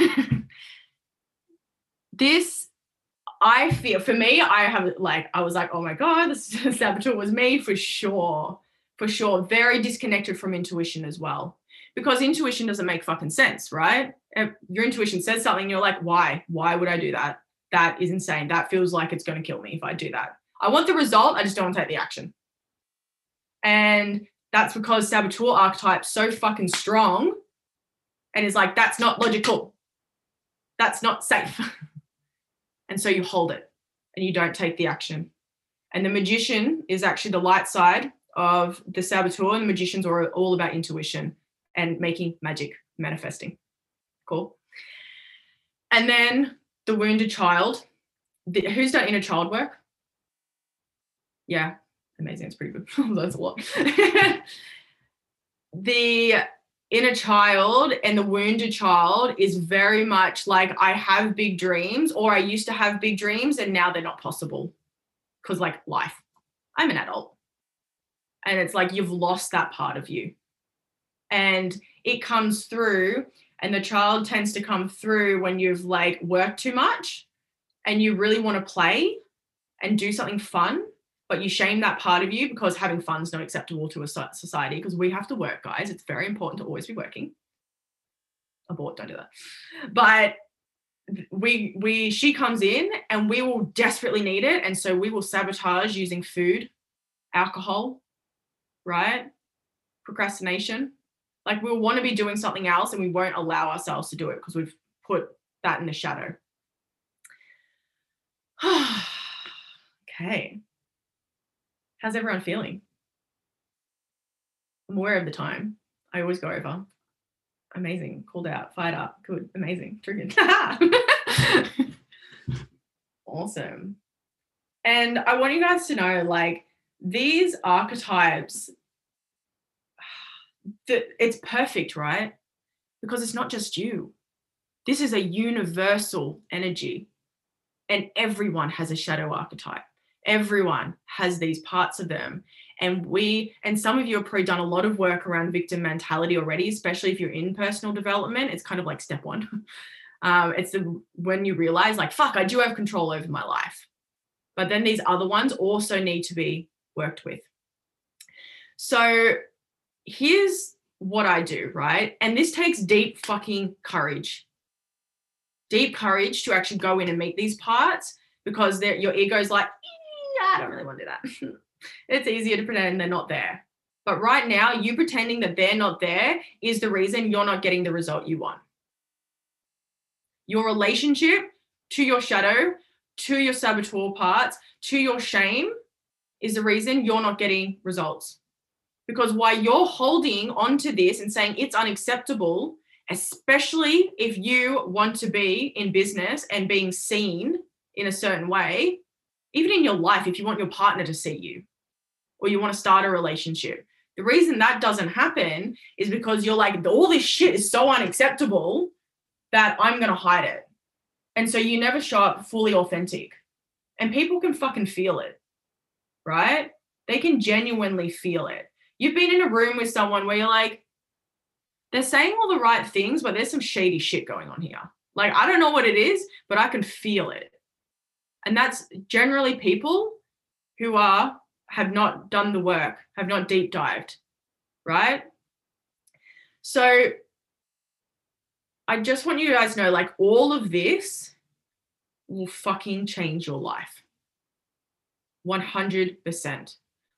this I feel for me, I have like I was like, oh my god, this saboteur was me for sure, for sure. Very disconnected from intuition as well. Because intuition doesn't make fucking sense, right? If your intuition says something, you're like, why? Why would I do that? That is insane. That feels like it's going to kill me if I do that. I want the result, I just don't want to take the action. And that's because saboteur archetype's so fucking strong and is like, that's not logical. That's not safe. and so you hold it and you don't take the action. And the magician is actually the light side of the saboteur, and the magicians are all about intuition and making magic, manifesting. Cool. And then the wounded child. The, who's done inner child work? Yeah, amazing. It's pretty good. That's a lot. the inner child and the wounded child is very much like I have big dreams, or I used to have big dreams, and now they're not possible because, like, life. I'm an adult. And it's like you've lost that part of you. And it comes through, and the child tends to come through when you've like worked too much and you really want to play and do something fun but you shame that part of you because having fun is not acceptable to a society because we have to work, guys. It's very important to always be working. Abort, don't do that. But we we she comes in and we will desperately need it and so we will sabotage using food alcohol right procrastination like we'll want to be doing something else and we won't allow ourselves to do it because we've put that in the shadow okay How's everyone feeling? I'm aware of the time. I always go over. Amazing. Called out. Fired up. Good. Amazing. Triggered. awesome. And I want you guys to know like these archetypes, it's perfect, right? Because it's not just you. This is a universal energy, and everyone has a shadow archetype everyone has these parts of them. And we and some of you have probably done a lot of work around victim mentality already especially if you're in personal development. It's kind of like step one. Um, it's the, when you realize like fuck i do have control over my life. But then these other ones also need to be worked with. So here's what i do right? And this takes deep fucking courage. Deep courage to actually go in and meet these parts because your ego is like I don't really want to do that. it's easier to pretend they're not there. But right now, you pretending that they're not there is the reason you're not getting the result you want. Your relationship to your shadow, to your saboteur parts, to your shame is the reason you're not getting results. Because while you're holding onto this and saying it's unacceptable, especially if you want to be in business and being seen in a certain way, even in your life, if you want your partner to see you or you want to start a relationship, the reason that doesn't happen is because you're like, all this shit is so unacceptable that I'm going to hide it. And so you never show up fully authentic. And people can fucking feel it, right? They can genuinely feel it. You've been in a room with someone where you're like, they're saying all the right things, but there's some shady shit going on here. Like, I don't know what it is, but I can feel it. And that's generally people who are have not done the work, have not deep dived, right? So I just want you guys to know like all of this will fucking change your life. 100%.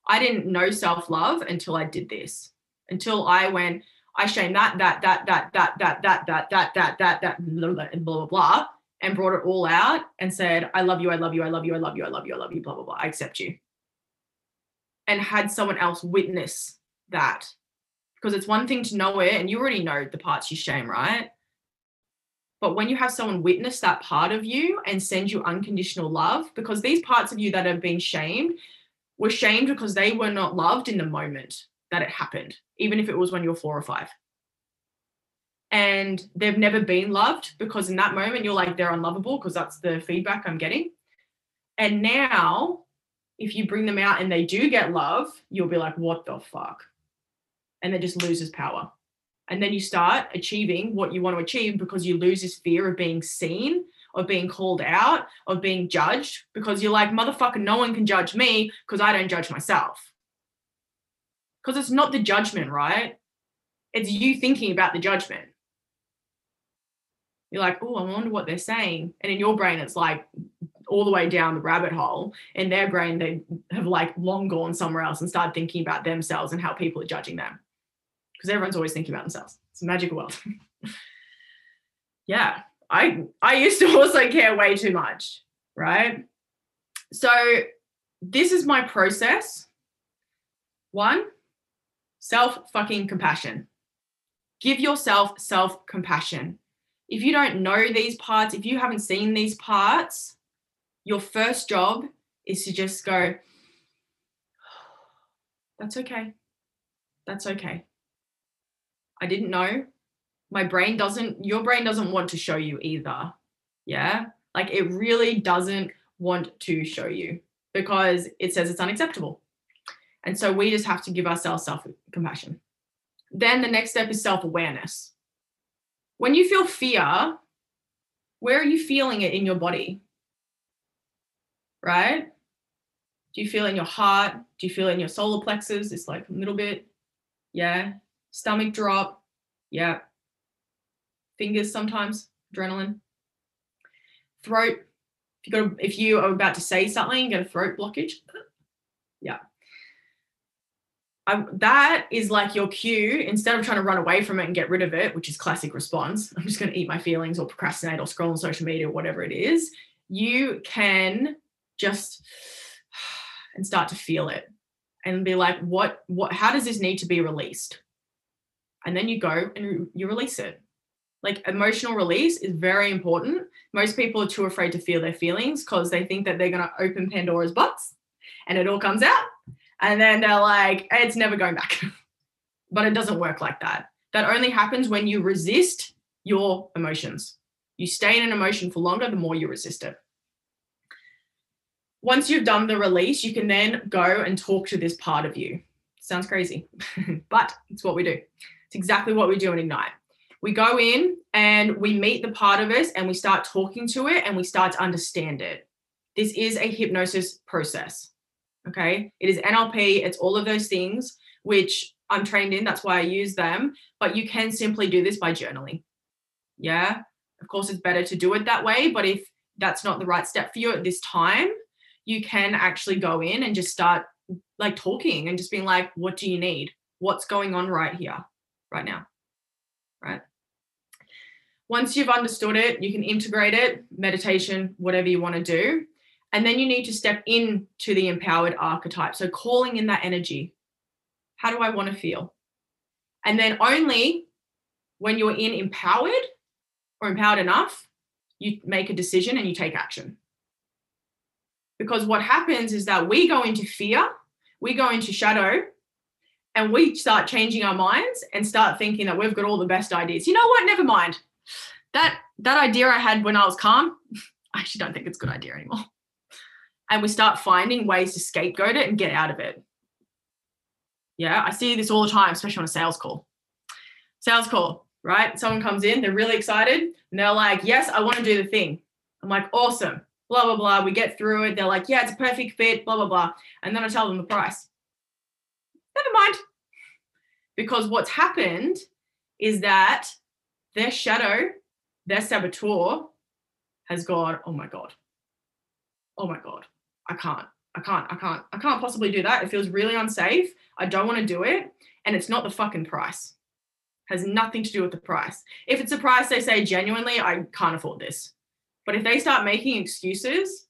I didn't know self love until I did this, until I went, I shame that, that, that, that, that, that, that, that, that, that, that, that, blah, blah, blah and brought it all out and said, I love you, I love you, I love you, I love you, I love you, I love you, blah, blah, blah, I accept you. And had someone else witness that. Because it's one thing to know it, and you already know the parts you shame, right? But when you have someone witness that part of you and send you unconditional love, because these parts of you that have been shamed were shamed because they were not loved in the moment that it happened, even if it was when you were four or five and they've never been loved because in that moment you're like they're unlovable because that's the feedback I'm getting. And now if you bring them out and they do get love, you'll be like what the fuck? And then just loses power. And then you start achieving what you want to achieve because you lose this fear of being seen, of being called out, of being judged because you're like motherfucker no one can judge me because I don't judge myself. Because it's not the judgment, right? It's you thinking about the judgment. You're like, oh, I wonder what they're saying. And in your brain, it's like all the way down the rabbit hole. In their brain, they have like long gone somewhere else and started thinking about themselves and how people are judging them. Because everyone's always thinking about themselves. It's a magical world. yeah. I I used to also care way too much, right? So this is my process. One, self fucking compassion. Give yourself self compassion. If you don't know these parts, if you haven't seen these parts, your first job is to just go, that's okay. That's okay. I didn't know. My brain doesn't, your brain doesn't want to show you either. Yeah. Like it really doesn't want to show you because it says it's unacceptable. And so we just have to give ourselves self compassion. Then the next step is self awareness. When you feel fear, where are you feeling it in your body? Right? Do you feel it in your heart? Do you feel it in your solar plexus? It's like a little bit. Yeah. Stomach drop. Yeah. Fingers sometimes, adrenaline. Throat. If you got a, if you are about to say something, get a throat blockage. Yeah. I, that is like your cue instead of trying to run away from it and get rid of it which is classic response i'm just going to eat my feelings or procrastinate or scroll on social media or whatever it is you can just and start to feel it and be like what what how does this need to be released? And then you go and you release it. Like emotional release is very important. Most people are too afraid to feel their feelings because they think that they're going to open pandora's box and it all comes out and then they're like, it's never going back. but it doesn't work like that. That only happens when you resist your emotions. You stay in an emotion for longer, the more you resist it. Once you've done the release, you can then go and talk to this part of you. Sounds crazy, but it's what we do. It's exactly what we do in Ignite. We go in and we meet the part of us and we start talking to it and we start to understand it. This is a hypnosis process. Okay. It is NLP, it's all of those things which I'm trained in. That's why I use them. But you can simply do this by journaling. Yeah. Of course, it's better to do it that way. But if that's not the right step for you at this time, you can actually go in and just start like talking and just being like, what do you need? What's going on right here, right now? Right. Once you've understood it, you can integrate it, meditation, whatever you want to do. And then you need to step into the empowered archetype. So calling in that energy. How do I want to feel? And then only when you're in empowered or empowered enough, you make a decision and you take action. Because what happens is that we go into fear, we go into shadow, and we start changing our minds and start thinking that we've got all the best ideas. You know what? Never mind. That that idea I had when I was calm, I actually don't think it's a good idea anymore and we start finding ways to scapegoat it and get out of it. Yeah, I see this all the time, especially on a sales call. Sales call, right? Someone comes in, they're really excited, and they're like, Yes, I want to do the thing. I'm like, Awesome, blah, blah, blah. We get through it. They're like, Yeah, it's a perfect fit, blah, blah, blah. And then I tell them the price. Never mind. Because what's happened is that their shadow, their saboteur, has gone, Oh my God. Oh my God I can't. I can't. I can't. I can't possibly do that. It feels really unsafe. I don't want to do it. And it's not the fucking price. Has nothing to do with the price. If it's a price they say genuinely, I can't afford this. But if they start making excuses,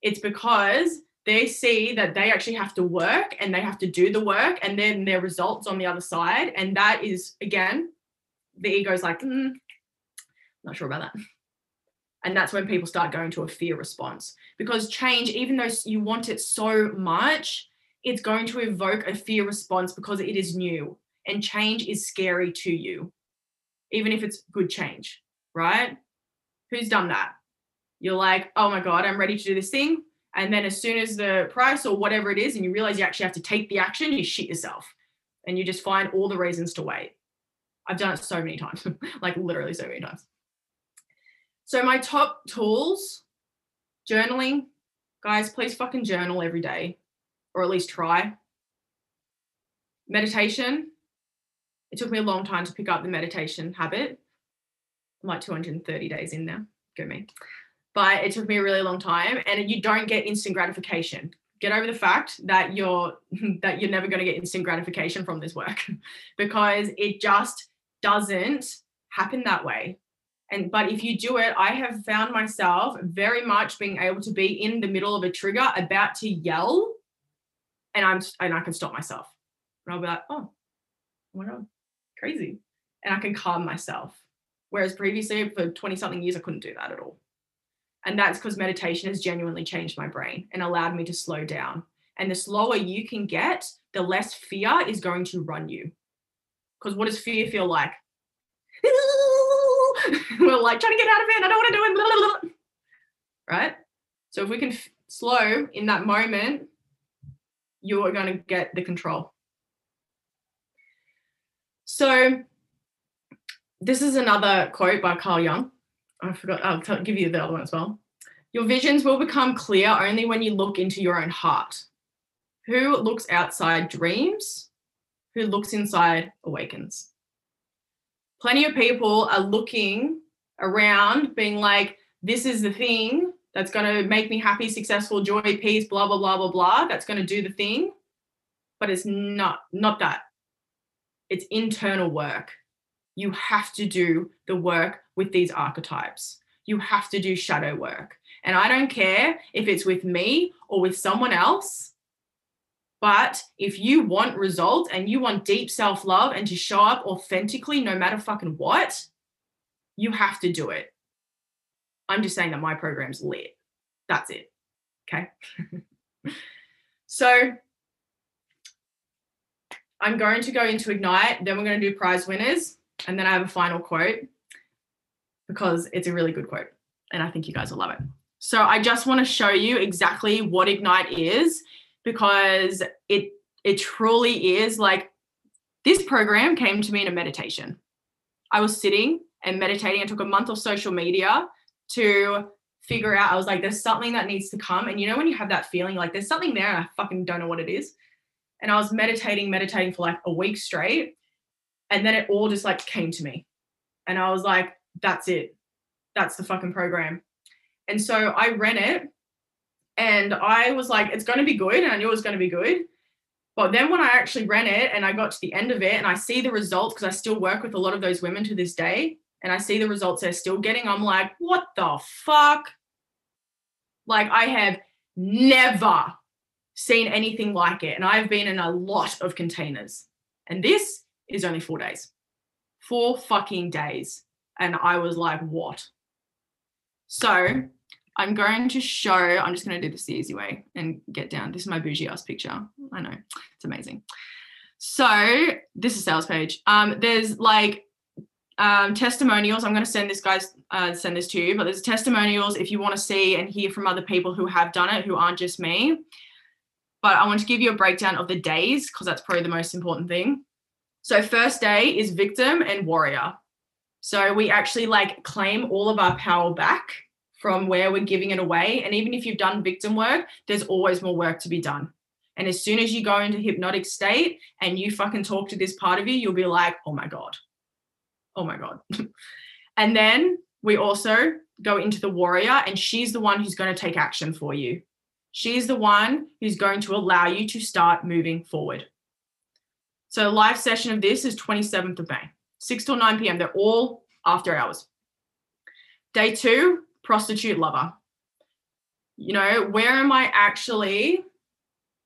it's because they see that they actually have to work and they have to do the work and then their results on the other side. And that is, again, the ego's like, mm, not sure about that. And that's when people start going to a fear response because change, even though you want it so much, it's going to evoke a fear response because it is new and change is scary to you, even if it's good change, right? Who's done that? You're like, oh my God, I'm ready to do this thing. And then as soon as the price or whatever it is, and you realize you actually have to take the action, you shit yourself and you just find all the reasons to wait. I've done it so many times, like literally so many times. So my top tools, journaling. Guys, please fucking journal every day, or at least try. meditation. It took me a long time to pick up the meditation habit. I'm like 230 days in now. Go me. But it took me a really long time. And you don't get instant gratification. Get over the fact that you're that you're never going to get instant gratification from this work because it just doesn't happen that way. And but if you do it, I have found myself very much being able to be in the middle of a trigger, about to yell, and I'm and I can stop myself. And I'll be like, oh, what god, crazy. And I can calm myself. Whereas previously, for 20 something years, I couldn't do that at all. And that's because meditation has genuinely changed my brain and allowed me to slow down. And the slower you can get, the less fear is going to run you. Because what does fear feel like? We're like trying to get out of it. I don't want to do it. Blah, blah, blah. Right? So if we can f- slow in that moment, you're going to get the control. So this is another quote by Carl Jung. I forgot, I'll tell, give you the other one as well. Your visions will become clear only when you look into your own heart. Who looks outside dreams? Who looks inside awakens. Plenty of people are looking around, being like, this is the thing that's going to make me happy, successful, joy, peace, blah, blah, blah, blah, blah. That's going to do the thing. But it's not, not that. It's internal work. You have to do the work with these archetypes. You have to do shadow work. And I don't care if it's with me or with someone else. But if you want results and you want deep self love and to show up authentically, no matter fucking what, you have to do it. I'm just saying that my program's lit. That's it. Okay. so I'm going to go into Ignite, then we're going to do prize winners, and then I have a final quote because it's a really good quote and I think you guys will love it. So I just want to show you exactly what Ignite is because it it truly is like this program came to me in a meditation. I was sitting and meditating. I took a month of social media to figure out. I was like, there's something that needs to come. And you know, when you have that feeling like there's something there, and I fucking don't know what it is. And I was meditating, meditating for like a week straight. And then it all just like came to me. And I was like, that's it. That's the fucking program. And so I ran it and I was like, it's going to be good. And I knew it was going to be good. But then when I actually ran it and I got to the end of it and I see the results, because I still work with a lot of those women to this day, and I see the results they're still getting, I'm like, what the fuck? Like, I have never seen anything like it. And I've been in a lot of containers. And this is only four days. Four fucking days. And I was like, what? So I'm going to show, I'm just going to do this the easy way and get down. This is my bougie ass picture. I know, it's amazing. So this is sales page. Um, there's like um, testimonials. I'm going to send this guys uh, send this to you, but there's testimonials if you want to see and hear from other people who have done it, who aren't just me. But I want to give you a breakdown of the days because that's probably the most important thing. So first day is victim and warrior. So we actually like claim all of our power back from where we're giving it away. And even if you've done victim work, there's always more work to be done. And as soon as you go into hypnotic state and you fucking talk to this part of you, you'll be like, oh my God. Oh my God. and then we also go into the warrior, and she's the one who's going to take action for you. She's the one who's going to allow you to start moving forward. So, live session of this is 27th of May, 6 till 9 p.m. They're all after hours. Day two, prostitute lover. You know, where am I actually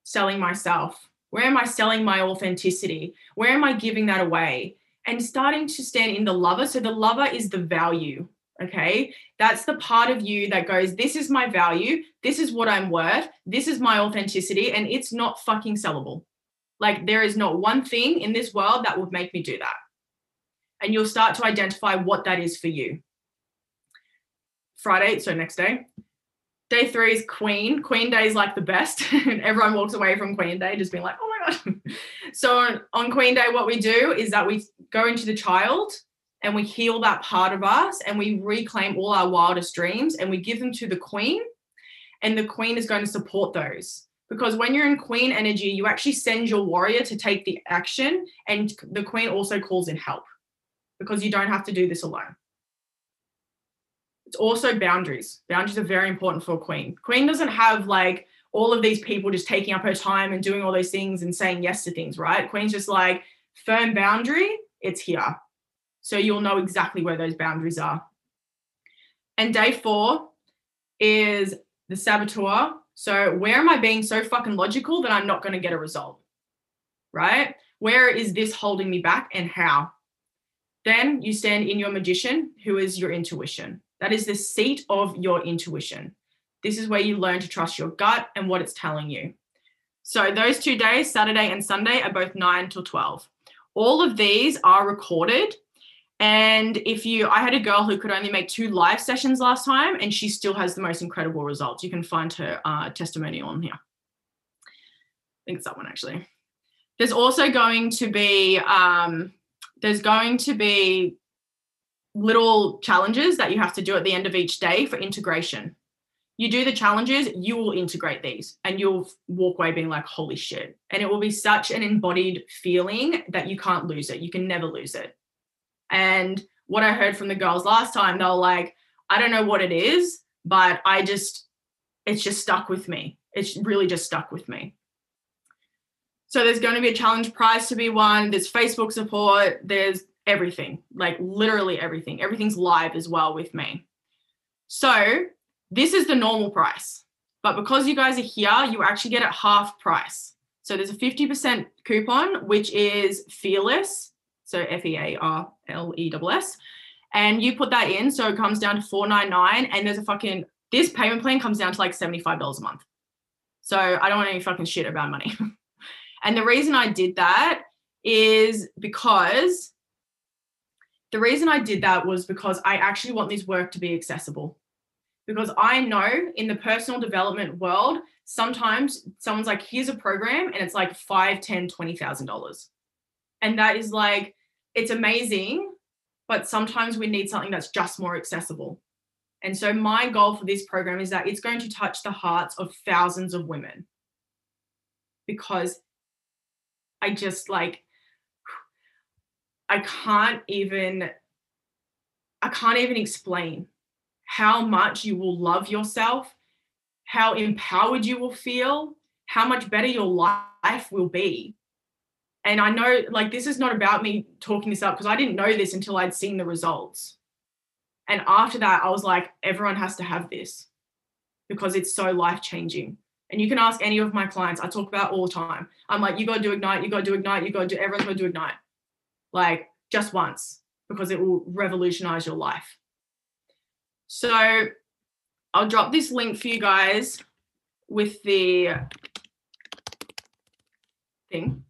selling myself? Where am I selling my authenticity? Where am I giving that away? And starting to stand in the lover. So the lover is the value. Okay. That's the part of you that goes, This is my value. This is what I'm worth. This is my authenticity. And it's not fucking sellable. Like there is not one thing in this world that would make me do that. And you'll start to identify what that is for you. Friday, so next day. Day three is Queen. Queen Day is like the best. and everyone walks away from Queen Day just being like, oh my God. so on, on Queen Day, what we do is that we go into the child and we heal that part of us and we reclaim all our wildest dreams and we give them to the Queen. And the Queen is going to support those. because when you're in queen energy, you actually send your warrior to take the action, and the queen also calls in help because you don't have to do this alone. It's also boundaries. Boundaries are very important for a queen. Queen doesn't have like all of these people just taking up her time and doing all those things and saying yes to things, right? Queen's just like firm boundary, it's here. So you'll know exactly where those boundaries are. And day four is the saboteur. So where am I being so fucking logical that I'm not going to get a result? Right? Where is this holding me back and how? Then you stand in your magician, who is your intuition. That is the seat of your intuition. This is where you learn to trust your gut and what it's telling you. So, those two days, Saturday and Sunday, are both 9 till 12. All of these are recorded. And if you, I had a girl who could only make two live sessions last time, and she still has the most incredible results. You can find her uh, testimonial on here. I think it's that one actually. There's also going to be, um, there's going to be little challenges that you have to do at the end of each day for integration. You do the challenges, you will integrate these and you'll walk away being like, holy shit. And it will be such an embodied feeling that you can't lose it. You can never lose it. And what I heard from the girls last time, they were like, I don't know what it is, but I just, it's just stuck with me. It's really just stuck with me. So there's going to be a challenge prize to be won. There's Facebook support. There's everything, like literally everything. Everything's live as well with me. So this is the normal price. But because you guys are here, you actually get it half price. So there's a 50% coupon, which is fearless. So F E A R L E S S. And you put that in. So it comes down to 499 And there's a fucking, this payment plan comes down to like $75 a month. So I don't want any fucking shit about money. and the reason I did that is because the reason I did that was because I actually want this work to be accessible. Because I know in the personal development world, sometimes someone's like, here's a program and it's like five, ten, twenty thousand dollars. And that is like, it's amazing, but sometimes we need something that's just more accessible. And so my goal for this program is that it's going to touch the hearts of thousands of women. Because I just like I can't even I can't even explain how much you will love yourself, how empowered you will feel, how much better your life will be. And I know like this is not about me talking this up because I didn't know this until I'd seen the results. And after that, I was like, everyone has to have this because it's so life changing. And you can ask any of my clients, I talk about all the time. I'm like, you got to do Ignite, you got to do Ignite, you got to do, everyone's got to do Ignite like just once because it will revolutionize your life. So I'll drop this link for you guys with the thing.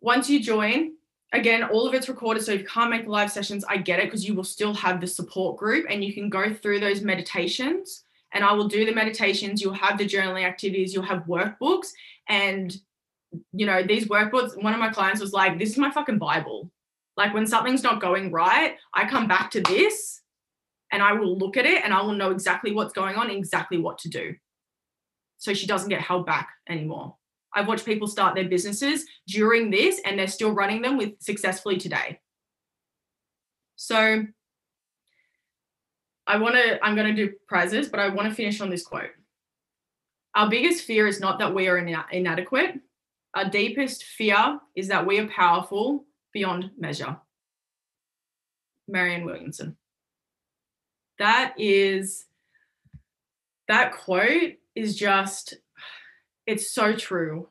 Once you join, again, all of it's recorded. So if you can't make the live sessions, I get it because you will still have the support group and you can go through those meditations. And I will do the meditations. You'll have the journaling activities, you'll have workbooks, and you know, these workbooks, one of my clients was like, this is my fucking Bible. Like when something's not going right, I come back to this and I will look at it and I will know exactly what's going on, exactly what to do. So she doesn't get held back anymore. I've watched people start their businesses during this and they're still running them with successfully today. So I want to, I'm going to do prizes, but I want to finish on this quote. Our biggest fear is not that we are inadequate, our deepest fear is that we are powerful beyond measure. Marianne Williamson. That is, that quote is just, it's so true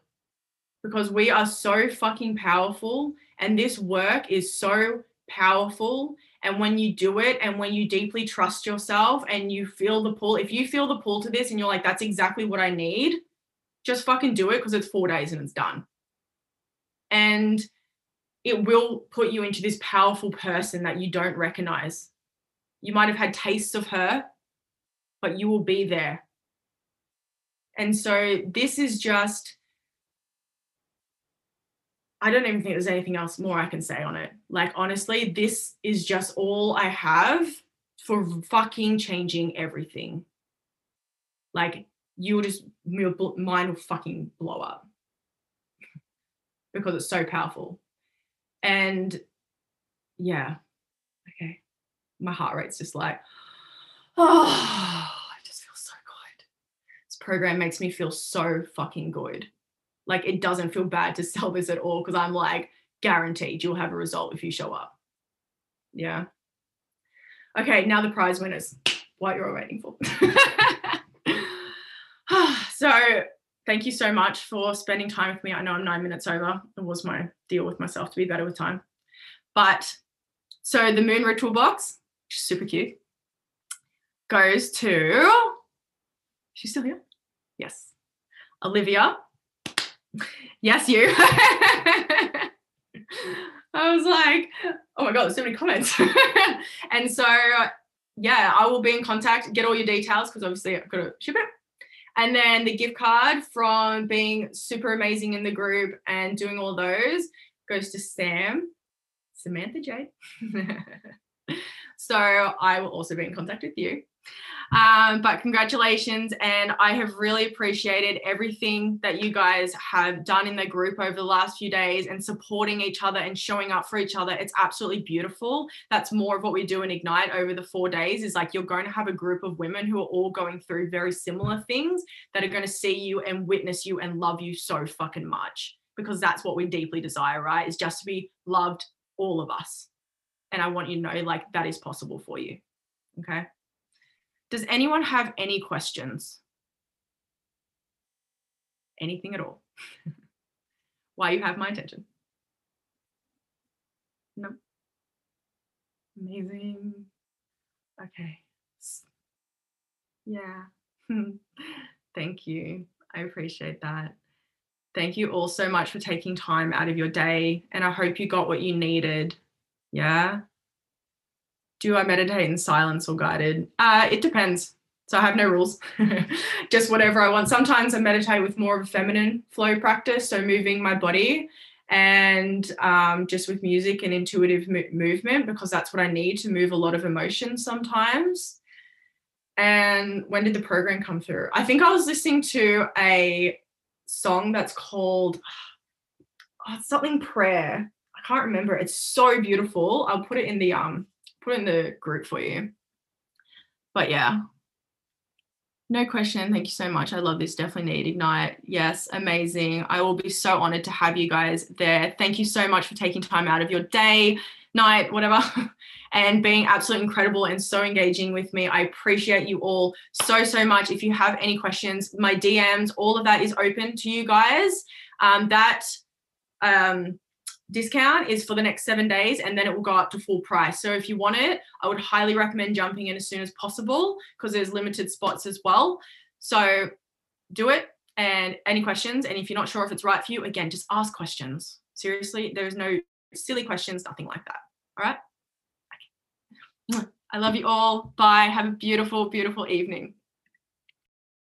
because we are so fucking powerful and this work is so powerful and when you do it and when you deeply trust yourself and you feel the pull if you feel the pull to this and you're like that's exactly what i need just fucking do it because it's four days and it's done. And it will put you into this powerful person that you don't recognize. You might have had tastes of her, but you will be there. And so this is just, I don't even think there's anything else more I can say on it. Like, honestly, this is just all I have for fucking changing everything. Like, you'll just your mind will fucking blow up because it's so powerful. And yeah, okay. My heart rate's just like, oh, I just feel so good. This program makes me feel so fucking good. Like it doesn't feel bad to sell this at all because I'm like, guaranteed you'll have a result if you show up. Yeah. Okay, now the prize winners. What you're all waiting for. so thank you so much for spending time with me. I know I'm nine minutes over. It was my deal with myself to be better with time. But so the moon ritual box, which is super cute, goes to, she's still here? Yes. Olivia. Yes, you. I was like, oh my God, there's so many comments. and so, yeah, I will be in contact, get all your details because obviously I've got to ship it. And then the gift card from being super amazing in the group and doing all those goes to Sam, Samantha J. so I will also be in contact with you. Um, but congratulations. And I have really appreciated everything that you guys have done in the group over the last few days and supporting each other and showing up for each other. It's absolutely beautiful. That's more of what we do in Ignite over the four days is like you're going to have a group of women who are all going through very similar things that are going to see you and witness you and love you so fucking much because that's what we deeply desire, right? Is just to be loved, all of us. And I want you to know like that is possible for you. Okay. Does anyone have any questions? Anything at all? Why you have my attention? No. Amazing. Okay. Yeah. Thank you. I appreciate that. Thank you all so much for taking time out of your day. And I hope you got what you needed. Yeah do I meditate in silence or guided? Uh, it depends. So I have no rules, just whatever I want. Sometimes I meditate with more of a feminine flow practice, so moving my body and um, just with music and intuitive mo- movement because that's what I need to move a lot of emotion sometimes. And when did the program come through? I think I was listening to a song that's called oh, something prayer. I can't remember. It's so beautiful. I'll put it in the um put in the group for you. But yeah, no question. Thank you so much. I love this. Definitely need Ignite. Yes, amazing. I will be so honored to have you guys there. Thank you so much for taking time out of your day, night, whatever, and being absolutely incredible and so engaging with me. I appreciate you all so, so much. If you have any questions, my DMs, all of that is open to you guys. Um, that um, discount is for the next seven days and then it will go up to full price. So if you want it, I would highly recommend jumping in as soon as possible because there's limited spots as well. So do it. And any questions? And if you're not sure if it's right for you, again, just ask questions. Seriously, there's no silly questions, nothing like that. All right. I love you all. Bye. Have a beautiful, beautiful evening.